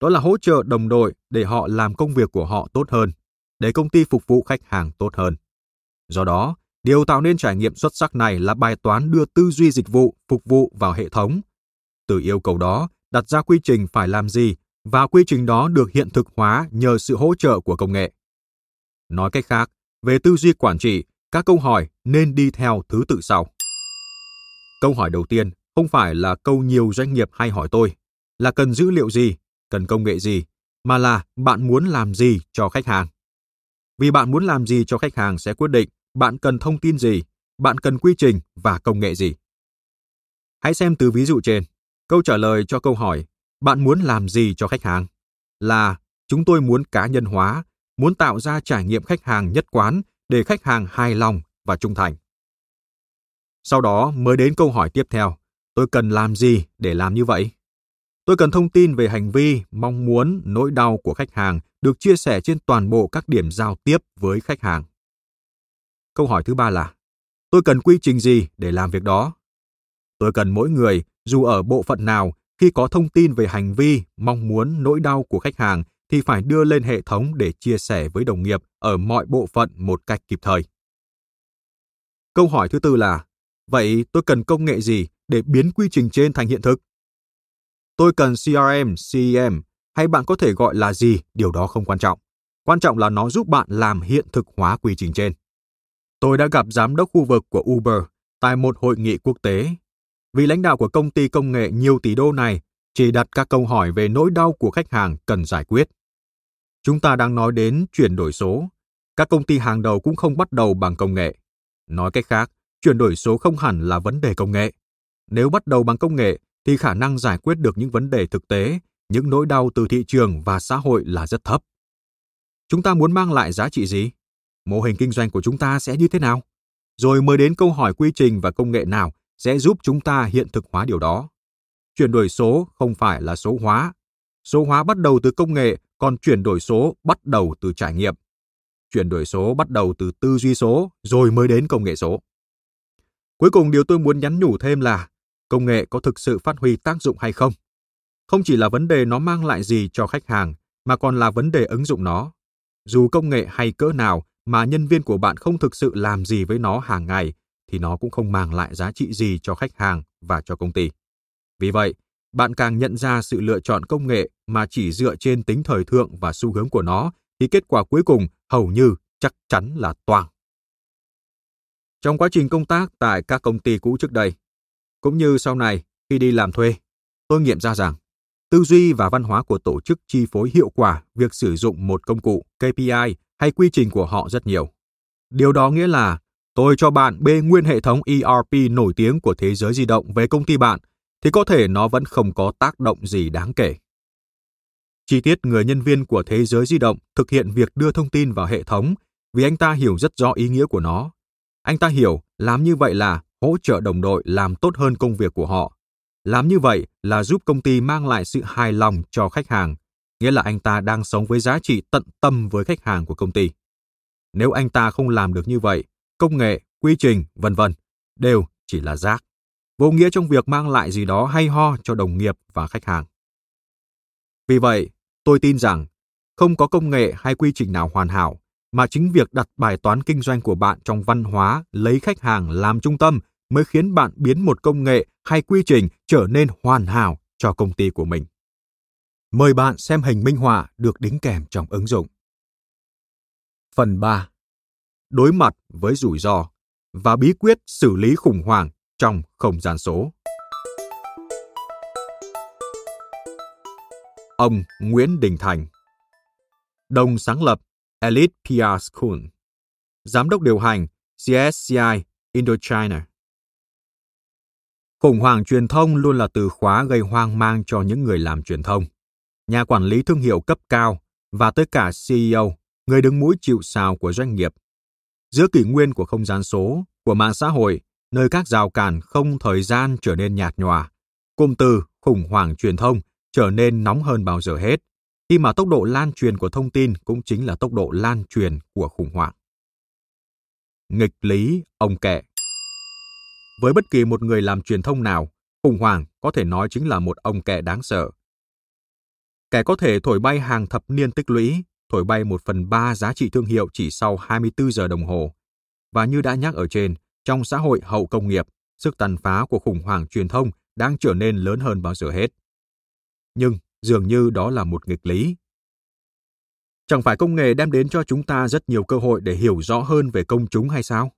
Đó là hỗ trợ đồng đội để họ làm công việc của họ tốt hơn, để công ty phục vụ khách hàng tốt hơn. Do đó, điều tạo nên trải nghiệm xuất sắc này là bài toán đưa tư duy dịch vụ phục vụ vào hệ thống. Từ yêu cầu đó, đặt ra quy trình phải làm gì và quy trình đó được hiện thực hóa nhờ sự hỗ trợ của công nghệ. Nói cách khác, về tư duy quản trị, các câu hỏi nên đi theo thứ tự sau. Câu hỏi đầu tiên không phải là câu nhiều doanh nghiệp hay hỏi tôi, là cần dữ liệu gì, cần công nghệ gì, mà là bạn muốn làm gì cho khách hàng. Vì bạn muốn làm gì cho khách hàng sẽ quyết định bạn cần thông tin gì, bạn cần quy trình và công nghệ gì. Hãy xem từ ví dụ trên. Câu trả lời cho câu hỏi bạn muốn làm gì cho khách hàng là chúng tôi muốn cá nhân hóa, muốn tạo ra trải nghiệm khách hàng nhất quán để khách hàng hài lòng và trung thành. Sau đó mới đến câu hỏi tiếp theo, tôi cần làm gì để làm như vậy? Tôi cần thông tin về hành vi, mong muốn, nỗi đau của khách hàng được chia sẻ trên toàn bộ các điểm giao tiếp với khách hàng. Câu hỏi thứ ba là, tôi cần quy trình gì để làm việc đó? Tôi cần mỗi người, dù ở bộ phận nào, khi có thông tin về hành vi, mong muốn, nỗi đau của khách hàng thì phải đưa lên hệ thống để chia sẻ với đồng nghiệp ở mọi bộ phận một cách kịp thời. Câu hỏi thứ tư là, vậy tôi cần công nghệ gì để biến quy trình trên thành hiện thực? Tôi cần CRM, CEM hay bạn có thể gọi là gì, điều đó không quan trọng. Quan trọng là nó giúp bạn làm hiện thực hóa quy trình trên. Tôi đã gặp giám đốc khu vực của Uber tại một hội nghị quốc tế. vì lãnh đạo của công ty công nghệ nhiều tỷ đô này chỉ đặt các câu hỏi về nỗi đau của khách hàng cần giải quyết. Chúng ta đang nói đến chuyển đổi số. Các công ty hàng đầu cũng không bắt đầu bằng công nghệ. Nói cách khác, chuyển đổi số không hẳn là vấn đề công nghệ. Nếu bắt đầu bằng công nghệ thì khả năng giải quyết được những vấn đề thực tế, những nỗi đau từ thị trường và xã hội là rất thấp. Chúng ta muốn mang lại giá trị gì? Mô hình kinh doanh của chúng ta sẽ như thế nào? Rồi mới đến câu hỏi quy trình và công nghệ nào sẽ giúp chúng ta hiện thực hóa điều đó. Chuyển đổi số không phải là số hóa. Số hóa bắt đầu từ công nghệ, còn chuyển đổi số bắt đầu từ trải nghiệm. Chuyển đổi số bắt đầu từ tư duy số, rồi mới đến công nghệ số. Cuối cùng điều tôi muốn nhắn nhủ thêm là công nghệ có thực sự phát huy tác dụng hay không? Không chỉ là vấn đề nó mang lại gì cho khách hàng, mà còn là vấn đề ứng dụng nó. Dù công nghệ hay cỡ nào mà nhân viên của bạn không thực sự làm gì với nó hàng ngày, thì nó cũng không mang lại giá trị gì cho khách hàng và cho công ty. Vì vậy, bạn càng nhận ra sự lựa chọn công nghệ mà chỉ dựa trên tính thời thượng và xu hướng của nó, thì kết quả cuối cùng hầu như chắc chắn là toang. Trong quá trình công tác tại các công ty cũ trước đây, cũng như sau này khi đi làm thuê, tôi nghiệm ra rằng tư duy và văn hóa của tổ chức chi phối hiệu quả việc sử dụng một công cụ KPI hay quy trình của họ rất nhiều. Điều đó nghĩa là tôi cho bạn bê nguyên hệ thống ERP nổi tiếng của thế giới di động về công ty bạn thì có thể nó vẫn không có tác động gì đáng kể. Chi tiết người nhân viên của thế giới di động thực hiện việc đưa thông tin vào hệ thống vì anh ta hiểu rất rõ ý nghĩa của nó. Anh ta hiểu làm như vậy là hỗ trợ đồng đội làm tốt hơn công việc của họ. Làm như vậy là giúp công ty mang lại sự hài lòng cho khách hàng, nghĩa là anh ta đang sống với giá trị tận tâm với khách hàng của công ty. Nếu anh ta không làm được như vậy, công nghệ, quy trình, vân vân đều chỉ là rác, vô nghĩa trong việc mang lại gì đó hay ho cho đồng nghiệp và khách hàng. Vì vậy, tôi tin rằng không có công nghệ hay quy trình nào hoàn hảo, mà chính việc đặt bài toán kinh doanh của bạn trong văn hóa lấy khách hàng làm trung tâm mới khiến bạn biến một công nghệ hay quy trình trở nên hoàn hảo cho công ty của mình. Mời bạn xem hình minh họa được đính kèm trong ứng dụng. Phần 3. Đối mặt với rủi ro và bí quyết xử lý khủng hoảng trong không gian số. Ông Nguyễn Đình Thành Đồng sáng lập Elite PR School Giám đốc điều hành CSCI Indochina Khủng hoảng truyền thông luôn là từ khóa gây hoang mang cho những người làm truyền thông, nhà quản lý thương hiệu cấp cao và tới cả CEO, người đứng mũi chịu sào của doanh nghiệp. Giữa kỷ nguyên của không gian số, của mạng xã hội, nơi các rào cản không thời gian trở nên nhạt nhòa, cụm từ khủng hoảng truyền thông trở nên nóng hơn bao giờ hết, khi mà tốc độ lan truyền của thông tin cũng chính là tốc độ lan truyền của khủng hoảng. Nghịch lý ông kệ với bất kỳ một người làm truyền thông nào, khủng hoảng có thể nói chính là một ông kệ đáng sợ. Kẻ có thể thổi bay hàng thập niên tích lũy, thổi bay một phần ba giá trị thương hiệu chỉ sau 24 giờ đồng hồ. Và như đã nhắc ở trên, trong xã hội hậu công nghiệp, sức tàn phá của khủng hoảng truyền thông đang trở nên lớn hơn bao giờ hết. Nhưng dường như đó là một nghịch lý. Chẳng phải công nghệ đem đến cho chúng ta rất nhiều cơ hội để hiểu rõ hơn về công chúng hay sao?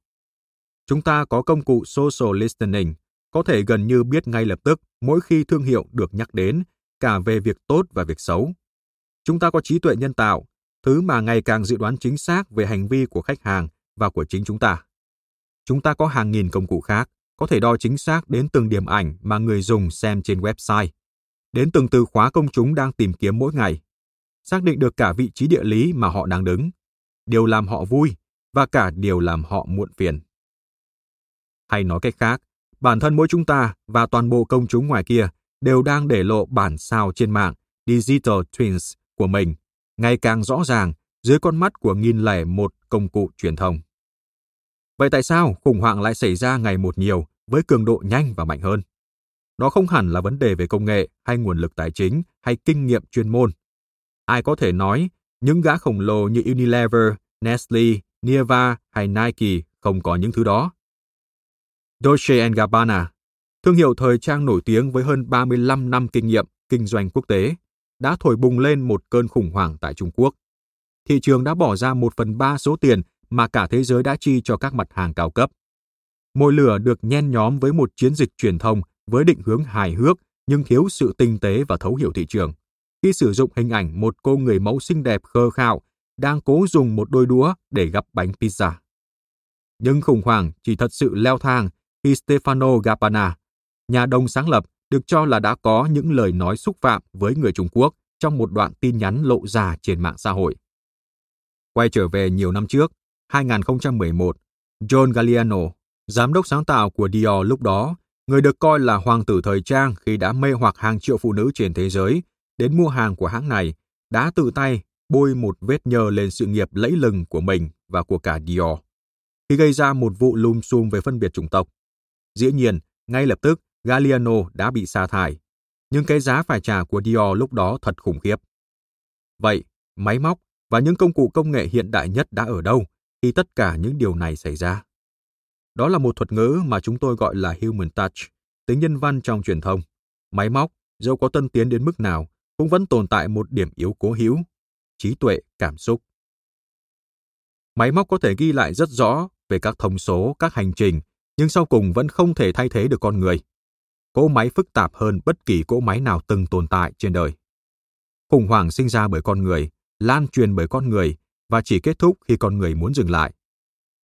Chúng ta có công cụ social listening, có thể gần như biết ngay lập tức mỗi khi thương hiệu được nhắc đến, cả về việc tốt và việc xấu. Chúng ta có trí tuệ nhân tạo, thứ mà ngày càng dự đoán chính xác về hành vi của khách hàng và của chính chúng ta. Chúng ta có hàng nghìn công cụ khác, có thể đo chính xác đến từng điểm ảnh mà người dùng xem trên website, đến từng từ khóa công chúng đang tìm kiếm mỗi ngày, xác định được cả vị trí địa lý mà họ đang đứng, điều làm họ vui và cả điều làm họ muộn phiền. Hay nói cách khác, bản thân mỗi chúng ta và toàn bộ công chúng ngoài kia đều đang để lộ bản sao trên mạng Digital Twins của mình, ngày càng rõ ràng dưới con mắt của nghìn lẻ một công cụ truyền thông. Vậy tại sao khủng hoảng lại xảy ra ngày một nhiều với cường độ nhanh và mạnh hơn? nó không hẳn là vấn đề về công nghệ hay nguồn lực tài chính hay kinh nghiệm chuyên môn. Ai có thể nói những gã khổng lồ như Unilever, Nestle, Nieva hay Nike không có những thứ đó? Dolce Gabbana, thương hiệu thời trang nổi tiếng với hơn 35 năm kinh nghiệm kinh doanh quốc tế, đã thổi bùng lên một cơn khủng hoảng tại Trung Quốc. Thị trường đã bỏ ra một phần ba số tiền mà cả thế giới đã chi cho các mặt hàng cao cấp. Mồi lửa được nhen nhóm với một chiến dịch truyền thông với định hướng hài hước nhưng thiếu sự tinh tế và thấu hiểu thị trường. Khi sử dụng hình ảnh một cô người mẫu xinh đẹp khơ khạo đang cố dùng một đôi đũa để gắp bánh pizza. Nhưng khủng hoảng chỉ thật sự leo thang khi Stefano Gabbana, nhà đồng sáng lập, được cho là đã có những lời nói xúc phạm với người Trung Quốc trong một đoạn tin nhắn lộ ra trên mạng xã hội. Quay trở về nhiều năm trước, 2011, John Galliano, giám đốc sáng tạo của Dior lúc đó, người được coi là hoàng tử thời trang khi đã mê hoặc hàng triệu phụ nữ trên thế giới đến mua hàng của hãng này, đã tự tay bôi một vết nhơ lên sự nghiệp lẫy lừng của mình và của cả Dior. Khi gây ra một vụ lùm xùm về phân biệt chủng tộc, Dĩ nhiên, ngay lập tức Galliano đã bị sa thải, nhưng cái giá phải trả của Dior lúc đó thật khủng khiếp. Vậy, máy móc và những công cụ công nghệ hiện đại nhất đã ở đâu khi tất cả những điều này xảy ra? Đó là một thuật ngữ mà chúng tôi gọi là human touch, tính nhân văn trong truyền thông. Máy móc, dẫu có tân tiến đến mức nào, cũng vẫn tồn tại một điểm yếu cố hữu, trí tuệ, cảm xúc. Máy móc có thể ghi lại rất rõ về các thông số, các hành trình nhưng sau cùng vẫn không thể thay thế được con người. Cỗ máy phức tạp hơn bất kỳ cỗ máy nào từng tồn tại trên đời. Khủng hoảng sinh ra bởi con người, lan truyền bởi con người và chỉ kết thúc khi con người muốn dừng lại.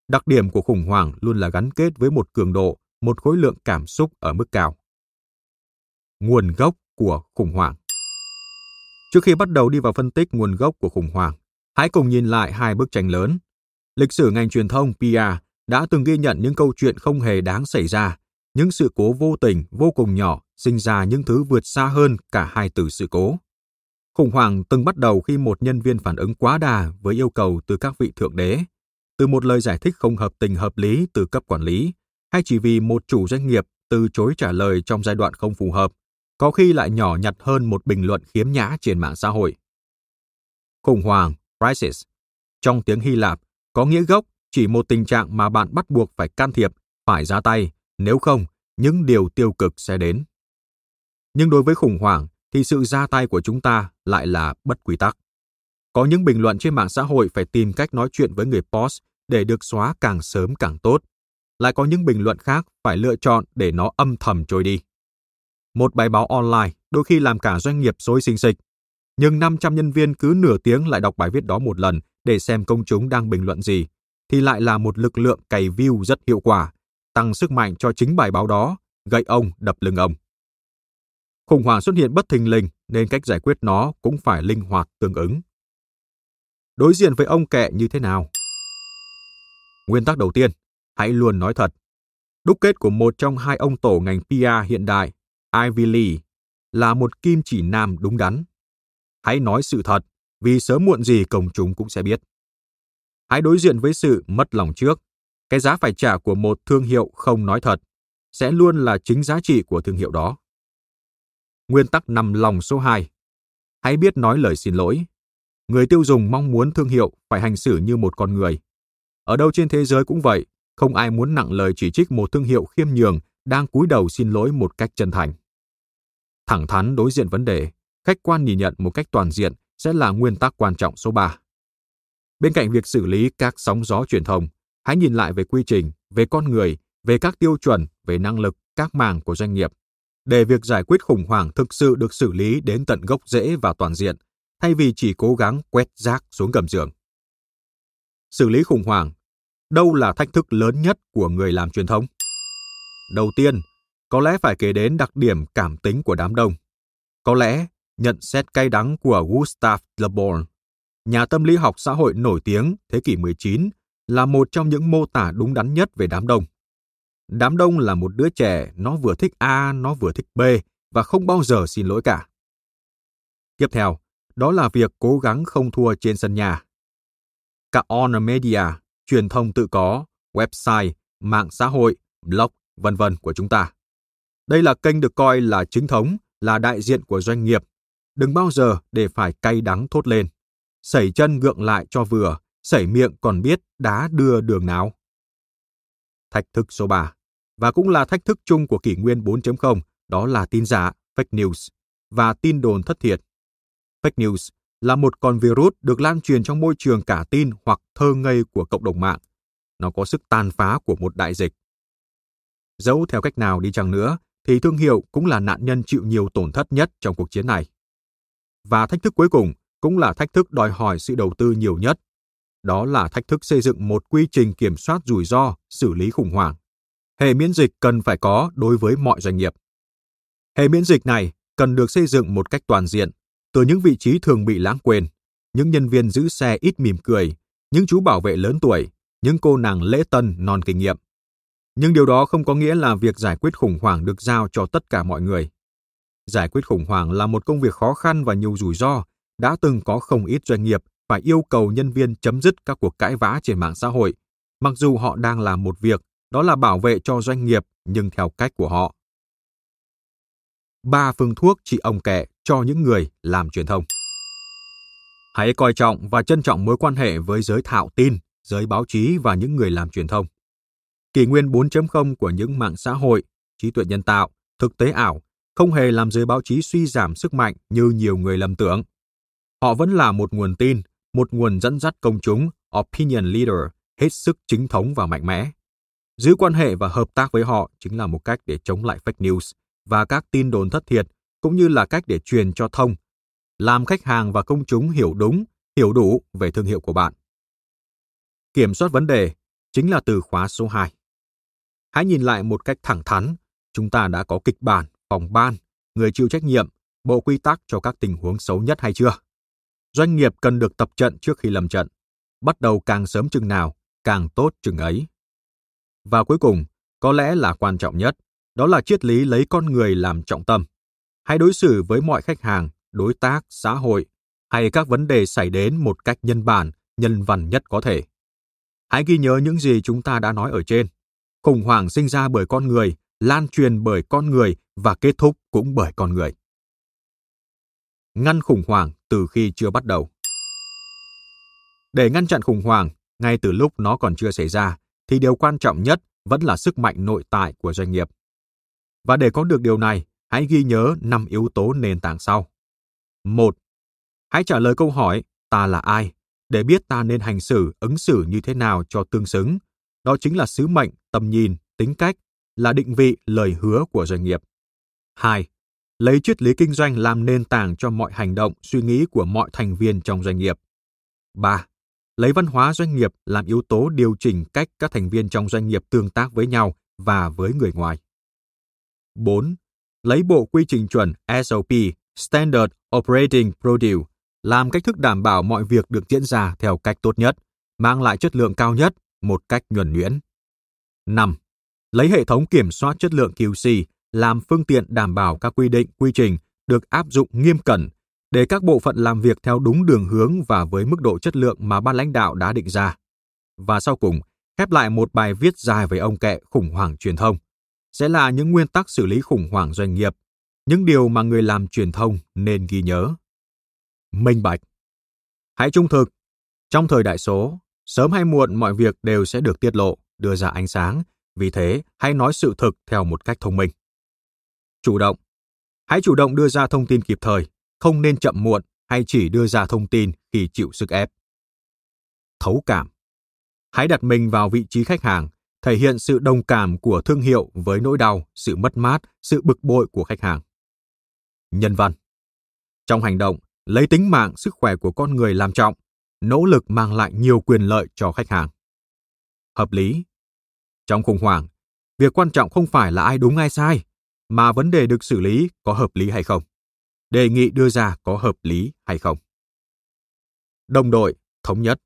Đặc điểm của khủng hoảng luôn là gắn kết với một cường độ, một khối lượng cảm xúc ở mức cao. Nguồn gốc của khủng hoảng Trước khi bắt đầu đi vào phân tích nguồn gốc của khủng hoảng, hãy cùng nhìn lại hai bức tranh lớn. Lịch sử ngành truyền thông PR đã từng ghi nhận những câu chuyện không hề đáng xảy ra, những sự cố vô tình vô cùng nhỏ sinh ra những thứ vượt xa hơn cả hai từ sự cố. Khủng hoảng từng bắt đầu khi một nhân viên phản ứng quá đà với yêu cầu từ các vị thượng đế. từ một lời giải thích không hợp tình hợp lý từ cấp quản lý, hay chỉ vì một chủ doanh nghiệp từ chối trả lời trong giai đoạn không phù hợp, có khi lại nhỏ nhặt hơn một bình luận khiếm nhã trên mạng xã hội. Khủng hoảng, crisis, trong tiếng Hy Lạp, có nghĩa gốc chỉ một tình trạng mà bạn bắt buộc phải can thiệp, phải ra tay, nếu không, những điều tiêu cực sẽ đến. Nhưng đối với khủng hoảng thì sự ra tay của chúng ta lại là bất quy tắc. Có những bình luận trên mạng xã hội phải tìm cách nói chuyện với người post để được xóa càng sớm càng tốt. Lại có những bình luận khác phải lựa chọn để nó âm thầm trôi đi. Một bài báo online đôi khi làm cả doanh nghiệp xối xinh xịch. Nhưng 500 nhân viên cứ nửa tiếng lại đọc bài viết đó một lần để xem công chúng đang bình luận gì, thì lại là một lực lượng cày view rất hiệu quả, tăng sức mạnh cho chính bài báo đó, gậy ông đập lưng ông. Khủng hoảng xuất hiện bất thình lình nên cách giải quyết nó cũng phải linh hoạt tương ứng. Đối diện với ông kệ như thế nào? Nguyên tắc đầu tiên, hãy luôn nói thật. Đúc kết của một trong hai ông tổ ngành PR hiện đại, Ivy Lee, là một kim chỉ nam đúng đắn. Hãy nói sự thật, vì sớm muộn gì công chúng cũng sẽ biết. Hãy đối diện với sự mất lòng trước. Cái giá phải trả của một thương hiệu không nói thật sẽ luôn là chính giá trị của thương hiệu đó. Nguyên tắc nằm lòng số 2. Hãy biết nói lời xin lỗi. Người tiêu dùng mong muốn thương hiệu phải hành xử như một con người. Ở đâu trên thế giới cũng vậy, không ai muốn nặng lời chỉ trích một thương hiệu khiêm nhường đang cúi đầu xin lỗi một cách chân thành. Thẳng thắn đối diện vấn đề, khách quan nhìn nhận một cách toàn diện sẽ là nguyên tắc quan trọng số 3. Bên cạnh việc xử lý các sóng gió truyền thông, hãy nhìn lại về quy trình, về con người, về các tiêu chuẩn, về năng lực, các mảng của doanh nghiệp, để việc giải quyết khủng hoảng thực sự được xử lý đến tận gốc rễ và toàn diện, thay vì chỉ cố gắng quét rác xuống gầm giường. Xử lý khủng hoảng, đâu là thách thức lớn nhất của người làm truyền thông? Đầu tiên, có lẽ phải kể đến đặc điểm cảm tính của đám đông. Có lẽ nhận xét cay đắng của Gustav Le Bon, nhà tâm lý học xã hội nổi tiếng thế kỷ 19, là một trong những mô tả đúng đắn nhất về đám đông. Đám đông là một đứa trẻ, nó vừa thích A, nó vừa thích B và không bao giờ xin lỗi cả. Tiếp theo, đó là việc cố gắng không thua trên sân nhà. Cả on media, truyền thông tự có, website, mạng xã hội, blog, vân vân của chúng ta. Đây là kênh được coi là chính thống, là đại diện của doanh nghiệp. Đừng bao giờ để phải cay đắng thốt lên. Sẩy chân gượng lại cho vừa, sẩy miệng còn biết đá đưa đường nào. Thách thức số 3 và cũng là thách thức chung của kỷ nguyên 4.0, đó là tin giả, fake news và tin đồn thất thiệt. Fake news là một con virus được lan truyền trong môi trường cả tin hoặc thơ ngây của cộng đồng mạng. Nó có sức tàn phá của một đại dịch. Dẫu theo cách nào đi chăng nữa, thì thương hiệu cũng là nạn nhân chịu nhiều tổn thất nhất trong cuộc chiến này. Và thách thức cuối cùng cũng là thách thức đòi hỏi sự đầu tư nhiều nhất. Đó là thách thức xây dựng một quy trình kiểm soát rủi ro, xử lý khủng hoảng. Hệ miễn dịch cần phải có đối với mọi doanh nghiệp. Hệ miễn dịch này cần được xây dựng một cách toàn diện, từ những vị trí thường bị lãng quên, những nhân viên giữ xe ít mỉm cười, những chú bảo vệ lớn tuổi, những cô nàng lễ tân non kinh nghiệm. Nhưng điều đó không có nghĩa là việc giải quyết khủng hoảng được giao cho tất cả mọi người. Giải quyết khủng hoảng là một công việc khó khăn và nhiều rủi ro, đã từng có không ít doanh nghiệp phải yêu cầu nhân viên chấm dứt các cuộc cãi vã trên mạng xã hội, mặc dù họ đang làm một việc, đó là bảo vệ cho doanh nghiệp nhưng theo cách của họ. Ba phương thuốc trị ông kể cho những người làm truyền thông. Hãy coi trọng và trân trọng mối quan hệ với giới thạo tin, giới báo chí và những người làm truyền thông. Kỷ nguyên 4.0 của những mạng xã hội, trí tuệ nhân tạo, thực tế ảo không hề làm giới báo chí suy giảm sức mạnh như nhiều người lầm tưởng. Họ vẫn là một nguồn tin, một nguồn dẫn dắt công chúng, opinion leader, hết sức chính thống và mạnh mẽ. Giữ quan hệ và hợp tác với họ chính là một cách để chống lại fake news và các tin đồn thất thiệt, cũng như là cách để truyền cho thông, làm khách hàng và công chúng hiểu đúng, hiểu đủ về thương hiệu của bạn. Kiểm soát vấn đề chính là từ khóa số 2. Hãy nhìn lại một cách thẳng thắn, chúng ta đã có kịch bản, phòng ban, người chịu trách nhiệm, bộ quy tắc cho các tình huống xấu nhất hay chưa? Doanh nghiệp cần được tập trận trước khi lầm trận. Bắt đầu càng sớm chừng nào, càng tốt chừng ấy. Và cuối cùng, có lẽ là quan trọng nhất, đó là triết lý lấy con người làm trọng tâm. Hãy đối xử với mọi khách hàng, đối tác, xã hội hay các vấn đề xảy đến một cách nhân bản, nhân văn nhất có thể. Hãy ghi nhớ những gì chúng ta đã nói ở trên. Khủng hoảng sinh ra bởi con người, lan truyền bởi con người và kết thúc cũng bởi con người. Ngăn khủng hoảng từ khi chưa bắt đầu. Để ngăn chặn khủng hoảng ngay từ lúc nó còn chưa xảy ra thì điều quan trọng nhất vẫn là sức mạnh nội tại của doanh nghiệp. Và để có được điều này, hãy ghi nhớ 5 yếu tố nền tảng sau. 1. Hãy trả lời câu hỏi ta là ai để biết ta nên hành xử, ứng xử như thế nào cho tương xứng. Đó chính là sứ mệnh, tầm nhìn, tính cách, là định vị, lời hứa của doanh nghiệp. 2. Lấy triết lý kinh doanh làm nền tảng cho mọi hành động, suy nghĩ của mọi thành viên trong doanh nghiệp. 3. Lấy văn hóa doanh nghiệp làm yếu tố điều chỉnh cách các thành viên trong doanh nghiệp tương tác với nhau và với người ngoài. 4. Lấy bộ quy trình chuẩn SOP, Standard Operating Procedure, làm cách thức đảm bảo mọi việc được diễn ra theo cách tốt nhất, mang lại chất lượng cao nhất một cách nhuần nhuyễn. 5. Lấy hệ thống kiểm soát chất lượng QC làm phương tiện đảm bảo các quy định, quy trình được áp dụng nghiêm cẩn để các bộ phận làm việc theo đúng đường hướng và với mức độ chất lượng mà ban lãnh đạo đã định ra. Và sau cùng, khép lại một bài viết dài về ông kệ khủng hoảng truyền thông sẽ là những nguyên tắc xử lý khủng hoảng doanh nghiệp, những điều mà người làm truyền thông nên ghi nhớ. Minh bạch. Hãy trung thực. Trong thời đại số, sớm hay muộn mọi việc đều sẽ được tiết lộ, đưa ra ánh sáng, vì thế hãy nói sự thực theo một cách thông minh. Chủ động. Hãy chủ động đưa ra thông tin kịp thời, không nên chậm muộn hay chỉ đưa ra thông tin khi chịu sức ép. Thấu cảm. Hãy đặt mình vào vị trí khách hàng, thể hiện sự đồng cảm của thương hiệu với nỗi đau, sự mất mát, sự bực bội của khách hàng. Nhân văn. Trong hành động, lấy tính mạng, sức khỏe của con người làm trọng, nỗ lực mang lại nhiều quyền lợi cho khách hàng. Hợp lý. Trong khủng hoảng, việc quan trọng không phải là ai đúng ai sai, mà vấn đề được xử lý có hợp lý hay không. Đề nghị đưa ra có hợp lý hay không. Đồng đội, thống nhất.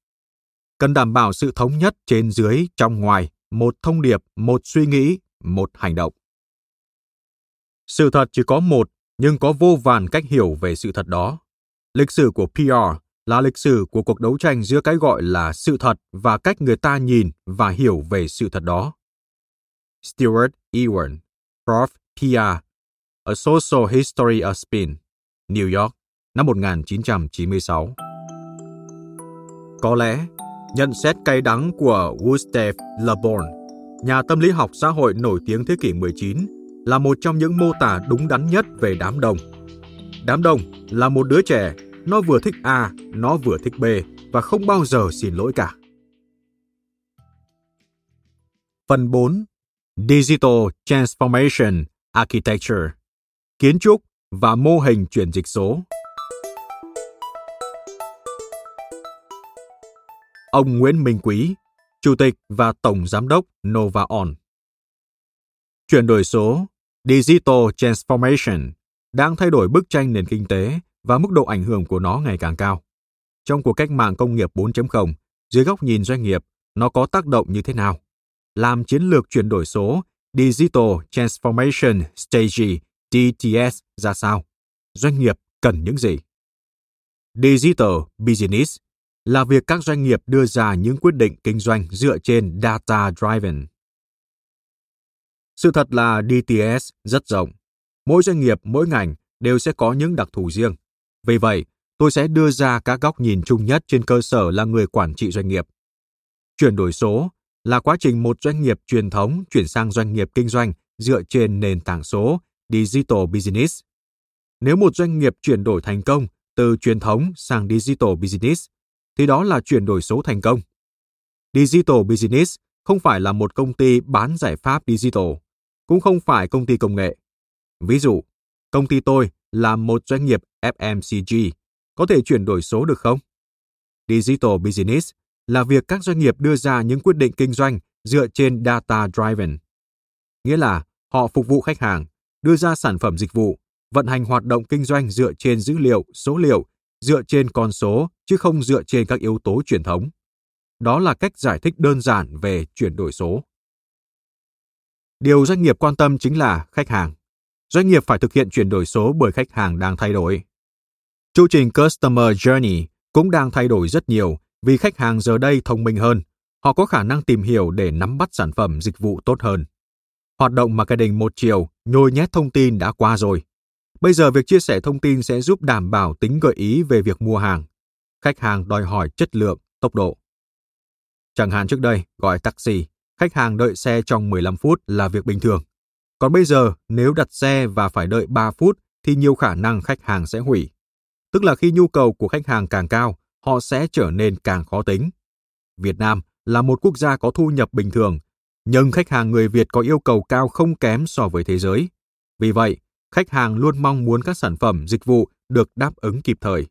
Cần đảm bảo sự thống nhất trên dưới, trong ngoài, một thông điệp, một suy nghĩ, một hành động. Sự thật chỉ có một, nhưng có vô vàn cách hiểu về sự thật đó. Lịch sử của PR là lịch sử của cuộc đấu tranh giữa cái gọi là sự thật và cách người ta nhìn và hiểu về sự thật đó. Stewart Ewan, Prof. PR, A Social History of Spin, New York, năm 1996. Có lẽ, nhận xét cay đắng của Gustave Le Bon, nhà tâm lý học xã hội nổi tiếng thế kỷ 19, là một trong những mô tả đúng đắn nhất về đám đông. Đám đông là một đứa trẻ, nó vừa thích A, nó vừa thích B và không bao giờ xin lỗi cả. Phần 4. Digital Transformation Architecture Kiến trúc và mô hình chuyển dịch số. Ông Nguyễn Minh Quý, Chủ tịch và Tổng Giám đốc Novaon, Chuyển đổi số, Digital Transformation, đang thay đổi bức tranh nền kinh tế và mức độ ảnh hưởng của nó ngày càng cao. Trong cuộc cách mạng công nghiệp 4.0, dưới góc nhìn doanh nghiệp, nó có tác động như thế nào? Làm chiến lược chuyển đổi số Digital Transformation Strategy DTS ra sao? Doanh nghiệp cần những gì? Digital Business là việc các doanh nghiệp đưa ra những quyết định kinh doanh dựa trên data driven. Sự thật là DTS rất rộng. Mỗi doanh nghiệp, mỗi ngành đều sẽ có những đặc thù riêng. Vì vậy, tôi sẽ đưa ra các góc nhìn chung nhất trên cơ sở là người quản trị doanh nghiệp. Chuyển đổi số là quá trình một doanh nghiệp truyền thống chuyển sang doanh nghiệp kinh doanh dựa trên nền tảng số digital business. Nếu một doanh nghiệp chuyển đổi thành công từ truyền thống sang digital business thì đó là chuyển đổi số thành công. Digital business không phải là một công ty bán giải pháp digital, cũng không phải công ty công nghệ. Ví dụ, công ty tôi là một doanh nghiệp FMCG, có thể chuyển đổi số được không? Digital business là việc các doanh nghiệp đưa ra những quyết định kinh doanh dựa trên data driven. Nghĩa là họ phục vụ khách hàng, đưa ra sản phẩm dịch vụ, vận hành hoạt động kinh doanh dựa trên dữ liệu, số liệu, dựa trên con số chứ không dựa trên các yếu tố truyền thống. Đó là cách giải thích đơn giản về chuyển đổi số. Điều doanh nghiệp quan tâm chính là khách hàng. Doanh nghiệp phải thực hiện chuyển đổi số bởi khách hàng đang thay đổi. Chu trình Customer Journey cũng đang thay đổi rất nhiều vì khách hàng giờ đây thông minh hơn. họ có khả năng tìm hiểu để nắm bắt sản phẩm dịch vụ tốt hơn. Hoạt động marketing một chiều, nhồi nhét thông tin đã qua rồi. Bây giờ việc chia sẻ thông tin sẽ giúp đảm bảo tính gợi ý về việc mua hàng. Khách hàng đòi hỏi chất lượng, tốc độ. Chẳng hạn trước đây, gọi taxi, khách hàng đợi xe trong 15 phút là việc bình thường. Còn bây giờ, nếu đặt xe và phải đợi 3 phút thì nhiều khả năng khách hàng sẽ hủy. Tức là khi nhu cầu của khách hàng càng cao, họ sẽ trở nên càng khó tính. Việt Nam là một quốc gia có thu nhập bình thường, nhưng khách hàng người Việt có yêu cầu cao không kém so với thế giới. Vì vậy, khách hàng luôn mong muốn các sản phẩm, dịch vụ được đáp ứng kịp thời.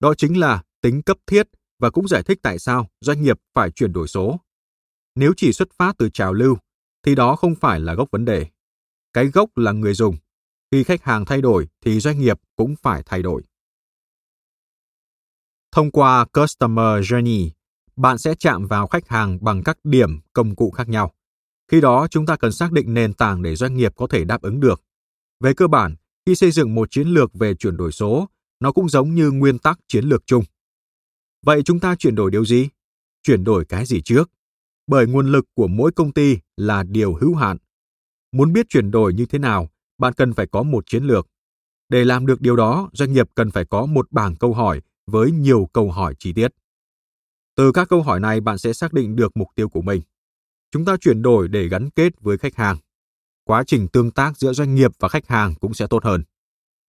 Đó chính là tính cấp thiết và cũng giải thích tại sao doanh nghiệp phải chuyển đổi số. Nếu chỉ xuất phát từ trào lưu, thì đó không phải là gốc vấn đề. Cái gốc là người dùng. Khi khách hàng thay đổi thì doanh nghiệp cũng phải thay đổi. Thông qua Customer Journey, bạn sẽ chạm vào khách hàng bằng các điểm công cụ khác nhau. Khi đó, chúng ta cần xác định nền tảng để doanh nghiệp có thể đáp ứng được. Về cơ bản, khi xây dựng một chiến lược về chuyển đổi số, nó cũng giống như nguyên tắc chiến lược chung. Vậy chúng ta chuyển đổi điều gì? Chuyển đổi cái gì trước? Bởi nguồn lực của mỗi công ty là điều hữu hạn. Muốn biết chuyển đổi như thế nào, bạn cần phải có một chiến lược. Để làm được điều đó, doanh nghiệp cần phải có một bảng câu hỏi với nhiều câu hỏi chi tiết. Từ các câu hỏi này bạn sẽ xác định được mục tiêu của mình. Chúng ta chuyển đổi để gắn kết với khách hàng. Quá trình tương tác giữa doanh nghiệp và khách hàng cũng sẽ tốt hơn.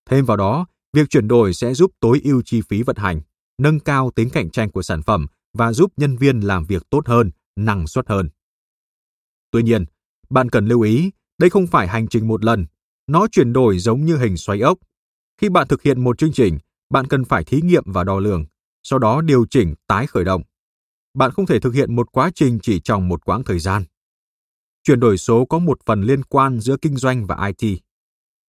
Thêm vào đó, việc chuyển đổi sẽ giúp tối ưu chi phí vận hành, nâng cao tính cạnh tranh của sản phẩm và giúp nhân viên làm việc tốt hơn, năng suất hơn. Tuy nhiên, bạn cần lưu ý, đây không phải hành trình một lần, nó chuyển đổi giống như hình xoáy ốc. Khi bạn thực hiện một chương trình, bạn cần phải thí nghiệm và đo lường, sau đó điều chỉnh tái khởi động. Bạn không thể thực hiện một quá trình chỉ trong một quãng thời gian. Chuyển đổi số có một phần liên quan giữa kinh doanh và IT.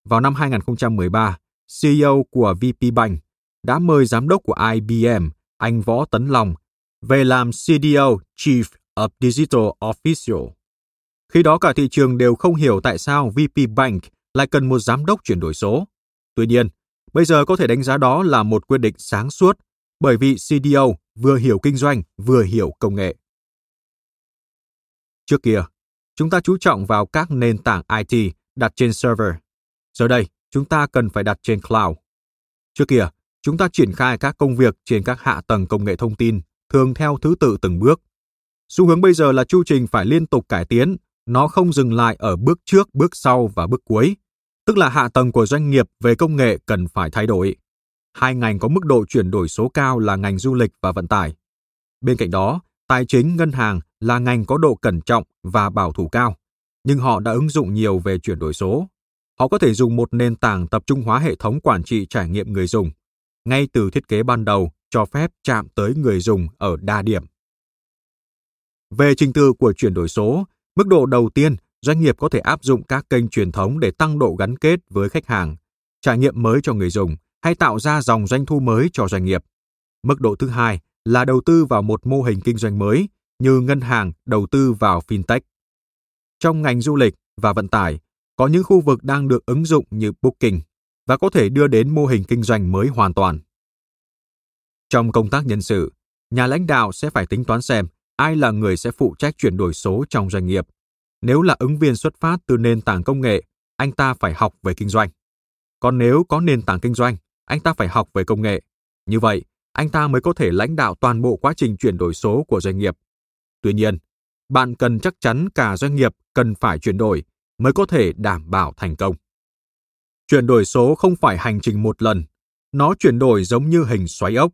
Vào năm 2013, CEO của VP Bank đã mời giám đốc của IBM, anh Võ Tấn Long, về làm CDO Chief of Digital Official. Khi đó cả thị trường đều không hiểu tại sao VP Bank lại cần một giám đốc chuyển đổi số. Tuy nhiên, bây giờ có thể đánh giá đó là một quyết định sáng suốt bởi vì CDO vừa hiểu kinh doanh vừa hiểu công nghệ. Trước kia, chúng ta chú trọng vào các nền tảng IT đặt trên server. Giờ đây, chúng ta cần phải đặt trên cloud. Trước kia, chúng ta triển khai các công việc trên các hạ tầng công nghệ thông tin, thường theo thứ tự từng bước. Xu hướng bây giờ là chu trình phải liên tục cải tiến, nó không dừng lại ở bước trước, bước sau và bước cuối, tức là hạ tầng của doanh nghiệp về công nghệ cần phải thay đổi. Hai ngành có mức độ chuyển đổi số cao là ngành du lịch và vận tải. Bên cạnh đó, tài chính ngân hàng là ngành có độ cẩn trọng và bảo thủ cao, nhưng họ đã ứng dụng nhiều về chuyển đổi số. Họ có thể dùng một nền tảng tập trung hóa hệ thống quản trị trải nghiệm người dùng, ngay từ thiết kế ban đầu cho phép chạm tới người dùng ở đa điểm. Về trình tự của chuyển đổi số, mức độ đầu tiên, doanh nghiệp có thể áp dụng các kênh truyền thống để tăng độ gắn kết với khách hàng, trải nghiệm mới cho người dùng hay tạo ra dòng doanh thu mới cho doanh nghiệp. Mức độ thứ hai là đầu tư vào một mô hình kinh doanh mới như ngân hàng đầu tư vào fintech. Trong ngành du lịch và vận tải, có những khu vực đang được ứng dụng như Booking và có thể đưa đến mô hình kinh doanh mới hoàn toàn. Trong công tác nhân sự, nhà lãnh đạo sẽ phải tính toán xem ai là người sẽ phụ trách chuyển đổi số trong doanh nghiệp. Nếu là ứng viên xuất phát từ nền tảng công nghệ, anh ta phải học về kinh doanh. Còn nếu có nền tảng kinh doanh, anh ta phải học về công nghệ. Như vậy, anh ta mới có thể lãnh đạo toàn bộ quá trình chuyển đổi số của doanh nghiệp. Tuy nhiên, bạn cần chắc chắn cả doanh nghiệp cần phải chuyển đổi mới có thể đảm bảo thành công. Chuyển đổi số không phải hành trình một lần, nó chuyển đổi giống như hình xoáy ốc.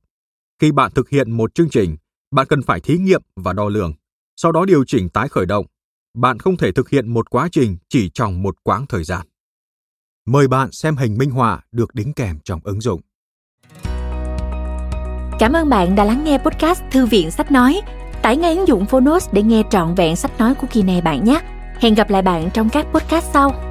Khi bạn thực hiện một chương trình, bạn cần phải thí nghiệm và đo lường, sau đó điều chỉnh tái khởi động. Bạn không thể thực hiện một quá trình chỉ trong một quãng thời gian. Mời bạn xem hình minh họa được đính kèm trong ứng dụng. Cảm ơn bạn đã lắng nghe podcast Thư viện Sách Nói. Tải ngay ứng dụng Phonos để nghe trọn vẹn sách nói của kỳ này bạn nhé. Hẹn gặp lại bạn trong các podcast sau.